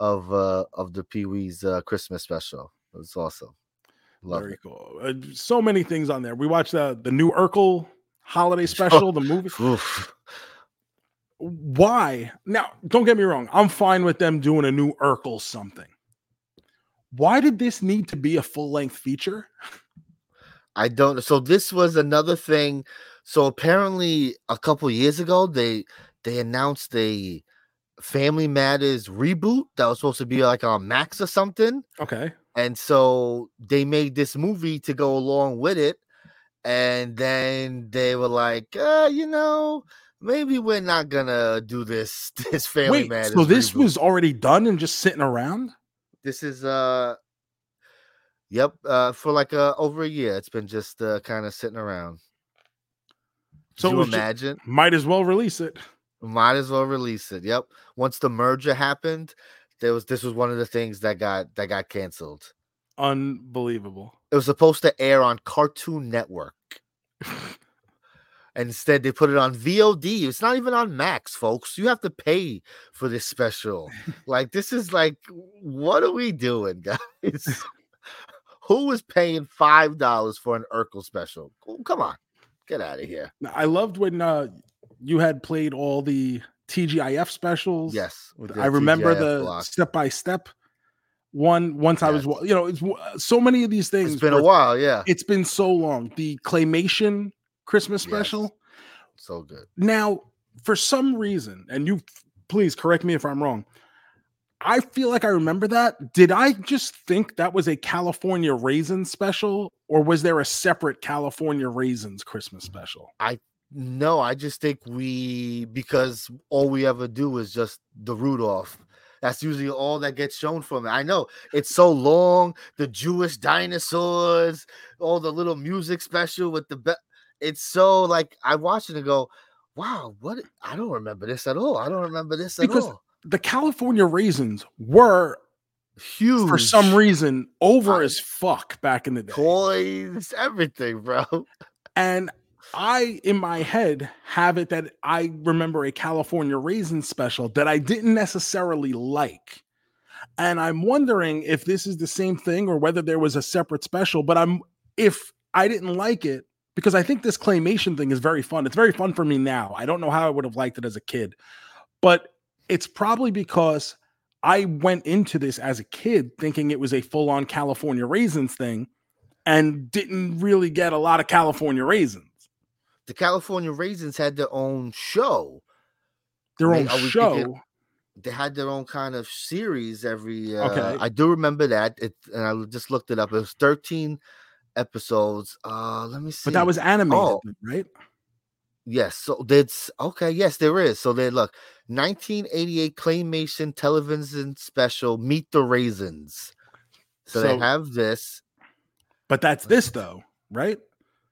of uh of the Pee Wee's uh Christmas special. It was awesome. Love Very it. cool. Uh, so many things on there. We watched the the new Urkel holiday special, the movie. Oof. Why? Now, don't get me wrong. I'm fine with them doing a new Urkel something. Why did this need to be a full length feature? I don't so this was another thing. So apparently a couple years ago they they announced a Family Matters reboot that was supposed to be like on Max or something. Okay. And so they made this movie to go along with it. And then they were like, uh, you know, maybe we're not gonna do this this Family Wait, Matters. so this reboot." was already done and just sitting around? this is uh yep, uh for like uh over a year. It's been just uh kind of sitting around. So you imagine? Might as well release it. Might as well release it. Yep. Once the merger happened, there was this was one of the things that got that got canceled. Unbelievable. It was supposed to air on Cartoon Network. And instead, they put it on VOD. It's not even on Max, folks. You have to pay for this special. like, this is like, what are we doing, guys? Who is paying five dollars for an Urkel special? Oh, Come on, get out of here. I loved when uh, you had played all the TGIF specials. Yes, I remember TGIF the block. step by step one. Once I was, you know, it's so many of these things. It's been a while. Yeah, It's been so long. The claymation Christmas Yes. special. so good. Now, for some reason, and you please correct me if I'm wrong. I feel like I remember that. Did I just think that was a California Raisins special, or was there a separate California Raisins Christmas special? I no, I just think we because all we ever do is just the Rudolph. That's usually all that gets shown from it. I know it's so long. The Jewish dinosaurs, all the little music special with the be- it's so like I watch it and go, wow, what? I don't remember this at all. I don't remember this at Because all. The California Raisins were, Huge for some reason, over I- as fuck back in the day. toys, everything, bro. And I, in my head, have it that I remember a California raisin special that I didn't necessarily like. And I'm wondering if this is the same thing or whether there was a separate special. But I'm, if I didn't like it, because I think this claymation thing is very fun. It's very fun for me now. I don't know how I would have liked it as a kid, but it's probably because I went into this as a kid thinking it was a full on California raisins thing and didn't really get a lot of California raisins. The California Raisins had their own show. Their own show. thinking- they had their own kind of series every uh, Okay. i do remember that it and i just looked it up it was 13 episodes uh let me see but that was animated, Oh. right? yes so that's okay yes there is so they look 1988 claymation television special meet the raisins so, they have this But that's this though, right?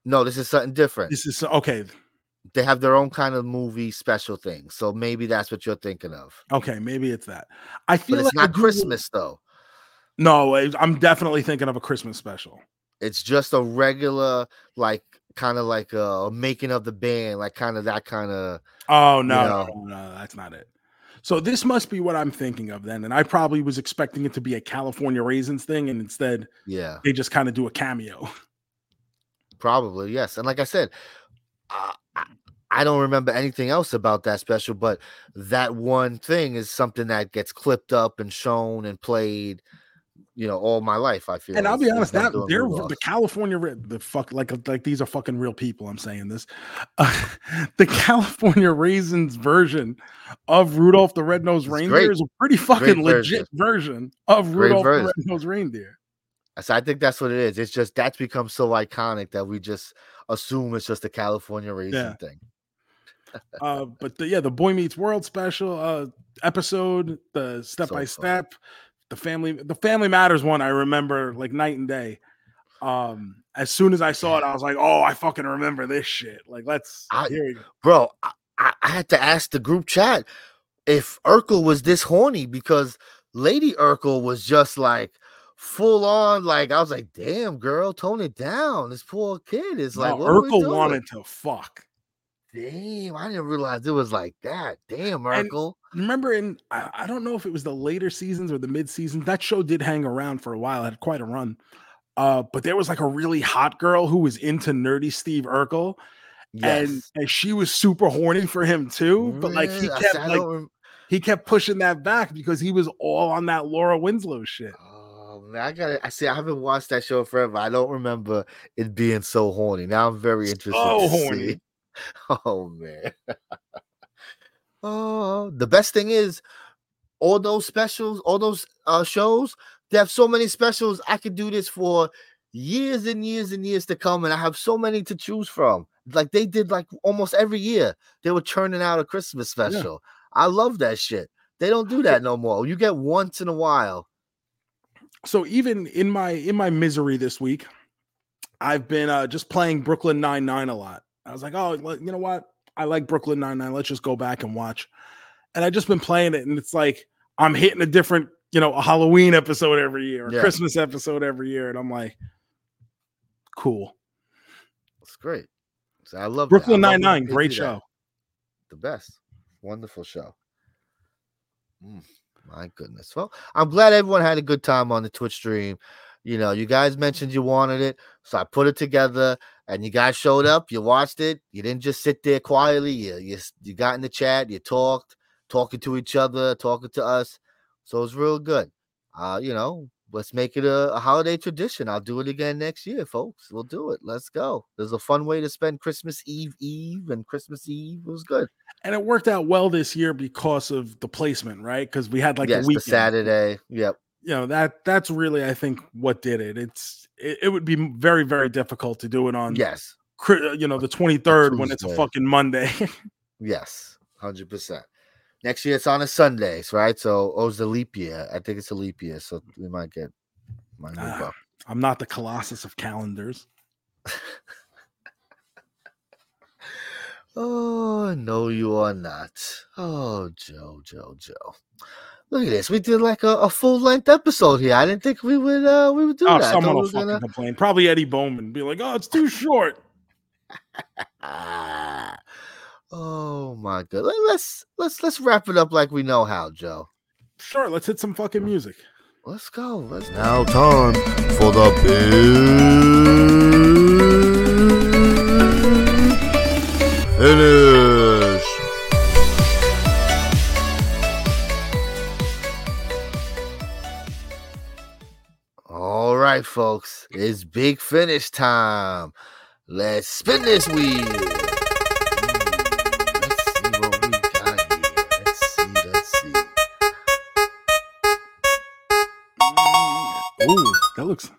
No this is something different This is okay. they have their own kind of movie special thing so maybe that's what you're thinking of Okay, maybe it's that. I but feel it's like not do- christmas though No, I'm definitely thinking of a Christmas special. it's just a regular like kind of like a making of the band like kind of that kind of Oh no, know. no, no, that's not it. So this must be what I'm thinking of then, and I probably was expecting it to be a California raisins thing, and instead yeah they just kind of do a cameo. probably yes and like i said uh, I, don't remember anything else about that special, but that one thing is something that gets clipped up and shown and played, you know, all my life. I feel. And I'll be honest, that they're the California the fuck like like these are fucking real people. I'm saying this, uh, the California Raisins version of Rudolph the Red-Nosed It's Reindeer great. is a pretty fucking legit version. version of Great Rudolph version. the Red-Nosed Reindeer. So I think that's what it is. It's just that's become so iconic that we just assume it's just a California raisin Yeah. thing. Uh, but the, yeah, the Boy Meets World special uh, episode, the step so by step, the family, the Family Matters one, I remember like night and day. Um, as soon as I saw it, I was like, "Oh, I fucking remember this shit!" Like, let's I-. Bro, I, I had to ask the group chat if Urkel was this horny because Lady Urkel was just like full on. Like I was like, "Damn, girl, tone it down." This poor kid is like, No, what are we Urkel doing?" wanted to fuck. Damn, I didn't realize it was like that. Damn, And- Remember in I, I don't know if it was the later seasons or the mid seasons. That show did hang around for a while, had quite a run. Uh, but there was like a really hot girl who was into nerdy Steve Urkel, and Yes. and she was super horny for him too. But like he I kept I like he kept pushing that back because he was all on that Laura Winslow shit. I gotta. I see. I haven't watched that show forever. I don't remember it being so horny. Now I'm very interested. So horny. see. Oh man. oh, the best thing is all those specials, all those uh shows. They have so many specials. I could do this for years and years and years to come, and I have so many to choose from. Like they did, like almost every year, they were churning out a Christmas special. I love that shit. They don't do that no more. You get once in a while. So even in my in my misery this week, I've been uh, just playing Brooklyn Nine Nine a lot. I was like, oh, you know what? I like Brooklyn Nine Nine. Let's just go back and watch. And I just been playing it, and it's like I'm hitting a different, you know, a Halloween episode every year, a Yeah. Christmas episode every year, and I'm like, cool. It's great. So I love. Brooklyn Nine Nine. great that. show. The best. Wonderful show. Mm, my goodness. Well, I'm glad everyone had a good time on the Twitch stream. You know, you guys mentioned you wanted it, so I put it together, and you guys showed up. You watched it. You didn't just sit there quietly. You you, you got in the chat. You talked, talking to each other, talking to us. So it was real good. Uh, you know, let's make it a, a holiday tradition. I'll do it again next year, folks. We'll do it. Let's go. There's a fun way to spend Christmas Eve Eve and Christmas Eve. Was good. And it worked out well this year because of the placement, right? Because we had like yes, the the weekend. Saturday. Yep. you know that that's really I think what did it. It's it, it would be very very difficult to do it on Yes. you know the 23rd when it's a fucking Monday. Yes. Hundred percent. Next year it's on a Sundays, right? So oh, it's a leap year. I think it's a leap year, so we might get might move Ah. I'm not the colossus of calendars. Oh no, you are not. Oh, Joe, Joe, Joe. Look at this. We did like a, a full length episode here. I didn't think we would uh we would do Oh, that. Someone will fucking gonna- complain. Probably Eddie Bowman be like, "Oh, it's too short." Oh my god. Let- Let's let's let's wrap it up like we know how, Joe. Sure, let's hit some fucking music. Let's go. Let's Now time for the big finish. All right, folks. It's big finish time. Let's spin this wheel. That looks.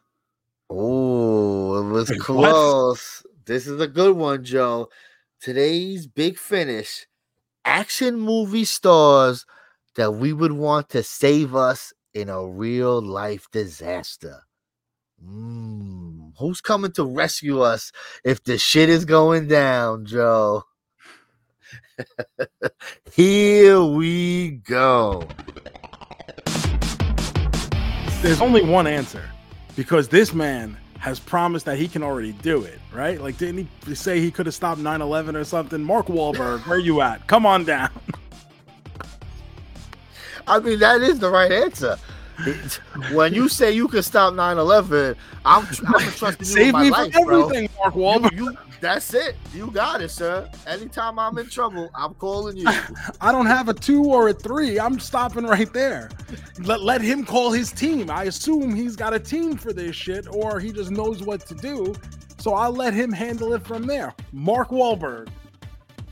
Oh, it was Wait, what? close. This is a good one, Joe. Today's big finish action movie stars that we would want to save us in a real life disaster. Mm, who's coming to rescue us if the shit is going down, Joe? Here we go. There's only one answer because this man has promised that he can already do it, right? Like, didn't he say he could have stopped 9 11 or something? Mark Wahlberg, where are you at? Come on down. I mean, that is the right answer. When you say you can stop 9 11, I'm, I'm trusting you Save me life, from bro. everything, Mark Wahlberg. You, you, that's it. You got it, sir. Anytime I'm in trouble, I'm calling you. I don't have a two or a three. I'm stopping right there. Let, let him call his team. I assume he's got a team for this shit, or he just knows what to do. So I'll let him handle it from there. Mark Wahlberg.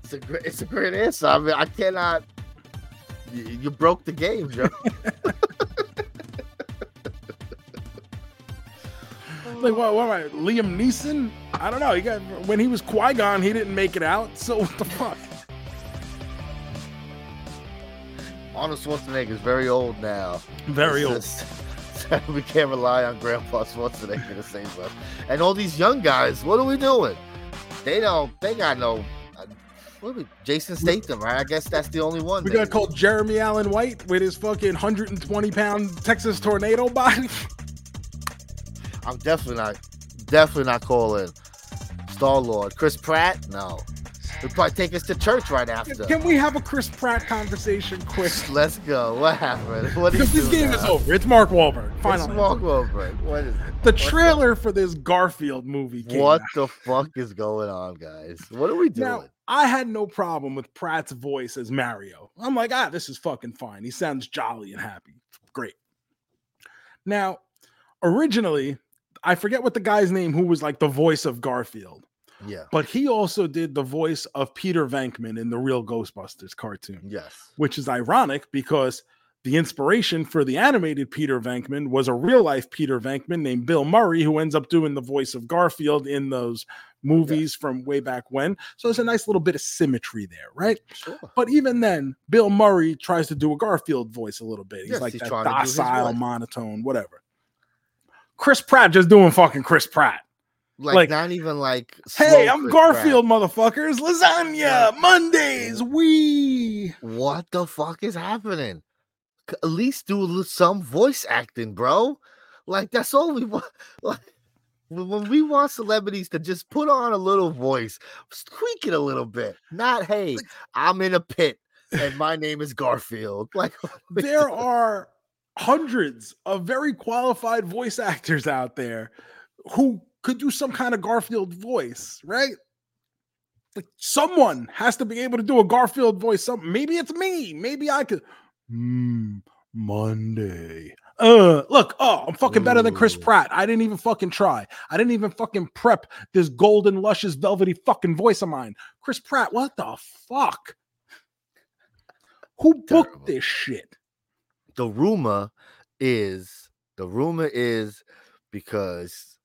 It's a great, it's a great answer. I mean, I cannot. You, you broke the game, Joe. Like what? What? Right? Liam Neeson? I don't know. He got when he was Qui Gon, he didn't make it out. So what the fuck? Arnold Schwarzenegger is very old now. Very It's old. just- we can't rely on Grandpa Schwarzenegger to save us. And all these young guys, what are we doing? They don't. They got no. Uh, what we, Jason Statham, right? I guess that's the only one. We maybe. gotta call Jeremy Allen White with his fucking 120 pound Texas tornado body. I'm definitely not. Definitely not calling Star Lord. Chris Pratt? No. He'll probably take us to church right after. Can we have a Chris Pratt conversation quick? Let's go. What happened? What Because this game now? is over. It's Mark Wahlberg. It's Mark Wahlberg. What is it? The trailer for this Garfield movie came What out. the fuck is going on, guys? What are we doing? Now, I had no problem with Pratt's voice as Mario. I'm like, ah, this is fucking fine. He sounds jolly and happy. Great. Now, originally, I forget what the guy's name who was like the voice of Garfield, yeah. but he also did the voice of Peter Venkman in the real Ghostbusters cartoon, Yes. which is ironic because the inspiration for the animated Peter Venkman was a real life Peter Venkman named Bill Murray, who ends up doing the voice of Garfield in those movies from way back when. So there's a nice little bit of symmetry there, right? Sure. But even then, Bill Murray tries to do a Garfield voice a little bit. He's Yes, like he's that trying to do his docile, monotone, whatever. Chris Pratt just doing fucking Chris Pratt. Like, Like, not even like. Hey, I'm Chris Pratt. Garfield, motherfuckers. Lasagna, Mondays, we. What the fuck is happening? At least do some voice acting, bro. Like that's all we want. Like when we want celebrities to just put on a little voice, squeak it a little bit. Not hey, I'm in a pit and my name is Garfield. Like There are hundreds of very qualified voice actors out there who could do some kind of Garfield voice, right? Like someone has to be able to do a Garfield voice. Some maybe it's me. Maybe I could. Hmm, Monday. Uh, look, oh, I'm fucking better than Chris Pratt. I didn't even fucking try. I didn't even fucking prep this golden, luscious, velvety fucking voice of mine. Chris Pratt, what the fuck? Who booked Terrible. this shit? The rumor is the rumor is because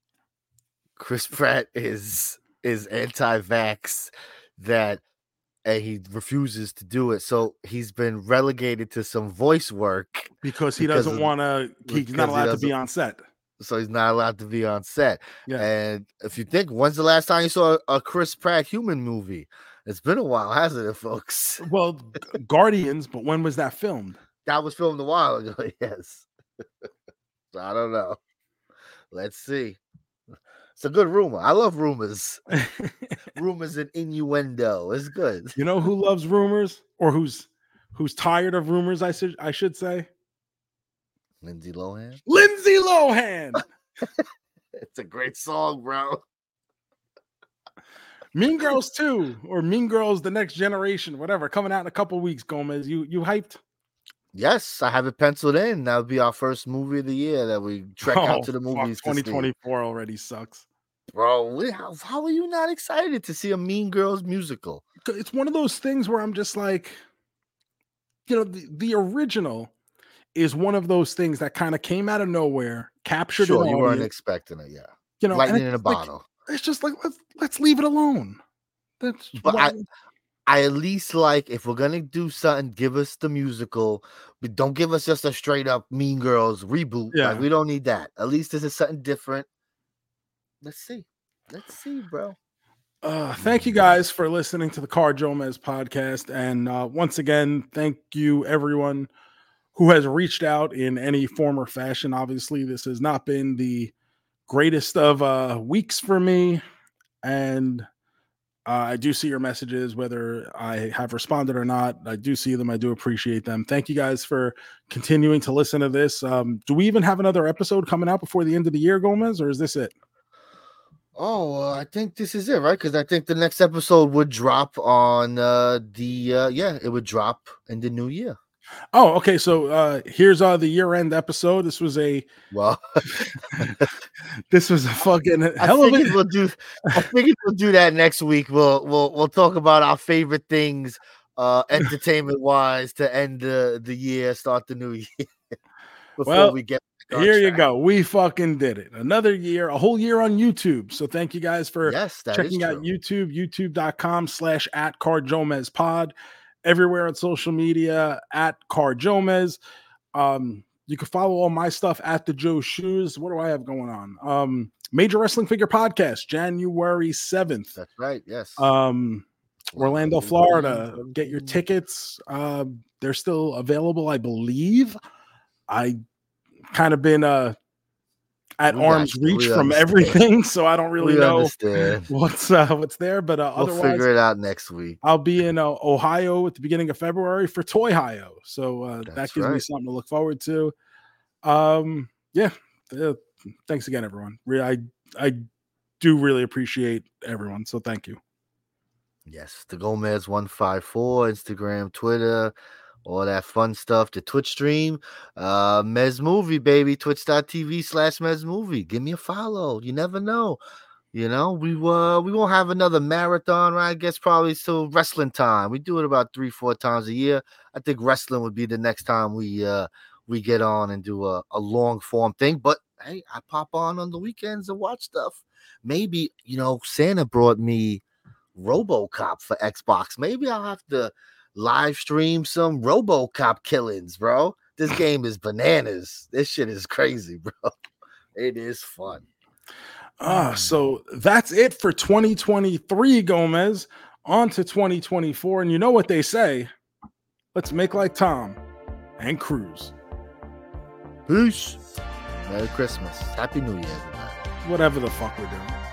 Chris Pratt is is anti-vax that and he refuses to do it. So he's been relegated to some voice work. Because he Because doesn't want to. He's not he allowed to be on set. So he's not allowed to be on set. Yeah. And if you think, when's the last time you saw a Chris Pratt human movie? It's been a while, hasn't it, folks? Well, Guardians, but when was that filmed? That was filmed a while ago, yes. so I don't know. Let's see. It's a good rumor. I love rumors. rumors and innuendo. It's good. you know who loves rumors, or who's who's tired of rumors? I should I should say Lindsay Lohan. Lindsay Lohan. It's a great song, bro. mean Girls Two or Mean Girls: The Next Generation, whatever, coming out in a couple weeks. Gomez, you you hyped? Yes, I have it penciled in. That'll be our first movie of the year that we trek out oh, to the Oh, fuck, movies. to 2024 already sucks. Bro, how, how are you not excited to see a Mean Girls musical? it's one of those things where I'm just like, you know, the, the original is one of those things that kind of came out of nowhere, captured Sure, you weren't expecting it, yeah. you know, Lightning in a like- bottle. it's just like let's let's leave it alone. That's But why- I- I at least like if we're gonna do something, give us the musical. But don't give us just a straight up Mean Girls reboot. Yeah. Like we don't need that. At least this is something different. Let's see. Let's see, bro. Uh, thank you guys for listening to the Car JoeMeZ podcast. And uh, once again, thank you everyone who has reached out in any form or fashion. Obviously, this has not been the greatest of uh, weeks for me. And uh, I do see your messages, whether I have responded or not. I do see them. I do appreciate them. Thank you guys for continuing to listen to this. Um, do we even have another episode coming out before the end of the year, Gomez, or is this it? Oh, uh, I think this is it, right? Because I think the next episode would drop on uh the uh yeah, it would drop in the new year. Oh, okay. So uh here's uh the year end episode. This was a Well, this was a fucking I hell of figured a we'll do. I figured we'll do that next week. We'll we'll we'll talk about our favorite things, uh, entertainment wise, to end the the year, start the new year. Before Well, we get here you go. We fucking did it. Another year, a whole year on YouTube. So thank you guys for Yes, checking out. YouTube, youtube.com slash at CarJoeMeZ pod. Everywhere on social media at CarJoeMeZ. Um, you can follow all my stuff at the Joe Shoes. What do I have going on? Um, Major Wrestling Figure Podcast, January 7th. That's right. Yes. Um, Orlando, Florida. Get your tickets. Uh, they're still available, I believe. I kind of been uh at We arm's reach from understand. everything, so I don't really we know understand. what's uh what's there. But uh, We'll otherwise, figure it out next week. I'll be in uh, Ohio at the beginning of February for Toy Ohio, so uh, that gives me something to look forward to. Um, yeah, uh, thanks again, everyone. I I do really appreciate everyone, so thank you. Yes, the Gomez one five four Instagram, Twitter, all that fun stuff. The Twitch stream, uh, MeZ Movie baby, Twitch.tv slash MeZ Movie. Give me a follow. You never know. You know, we uh we won't have another marathon, right? I guess probably till wrestling time. We do it about three, four times a year. I think wrestling would be the next time we uh we get on and do a, a long form thing. But hey, I pop on on the weekends and watch stuff. Maybe you know Santa brought me RoboCop for Xbox. Maybe I'll have to live stream some RoboCop killings, bro. This game is bananas. This shit is crazy, bro. It is fun. Ah, Mm. so that's it for 2023, Gomez. On to 2024. And you know what they say? Let's make like Tom and cruise. Peace. Merry Christmas. Happy New Year, everybody. Whatever the fuck we're doing.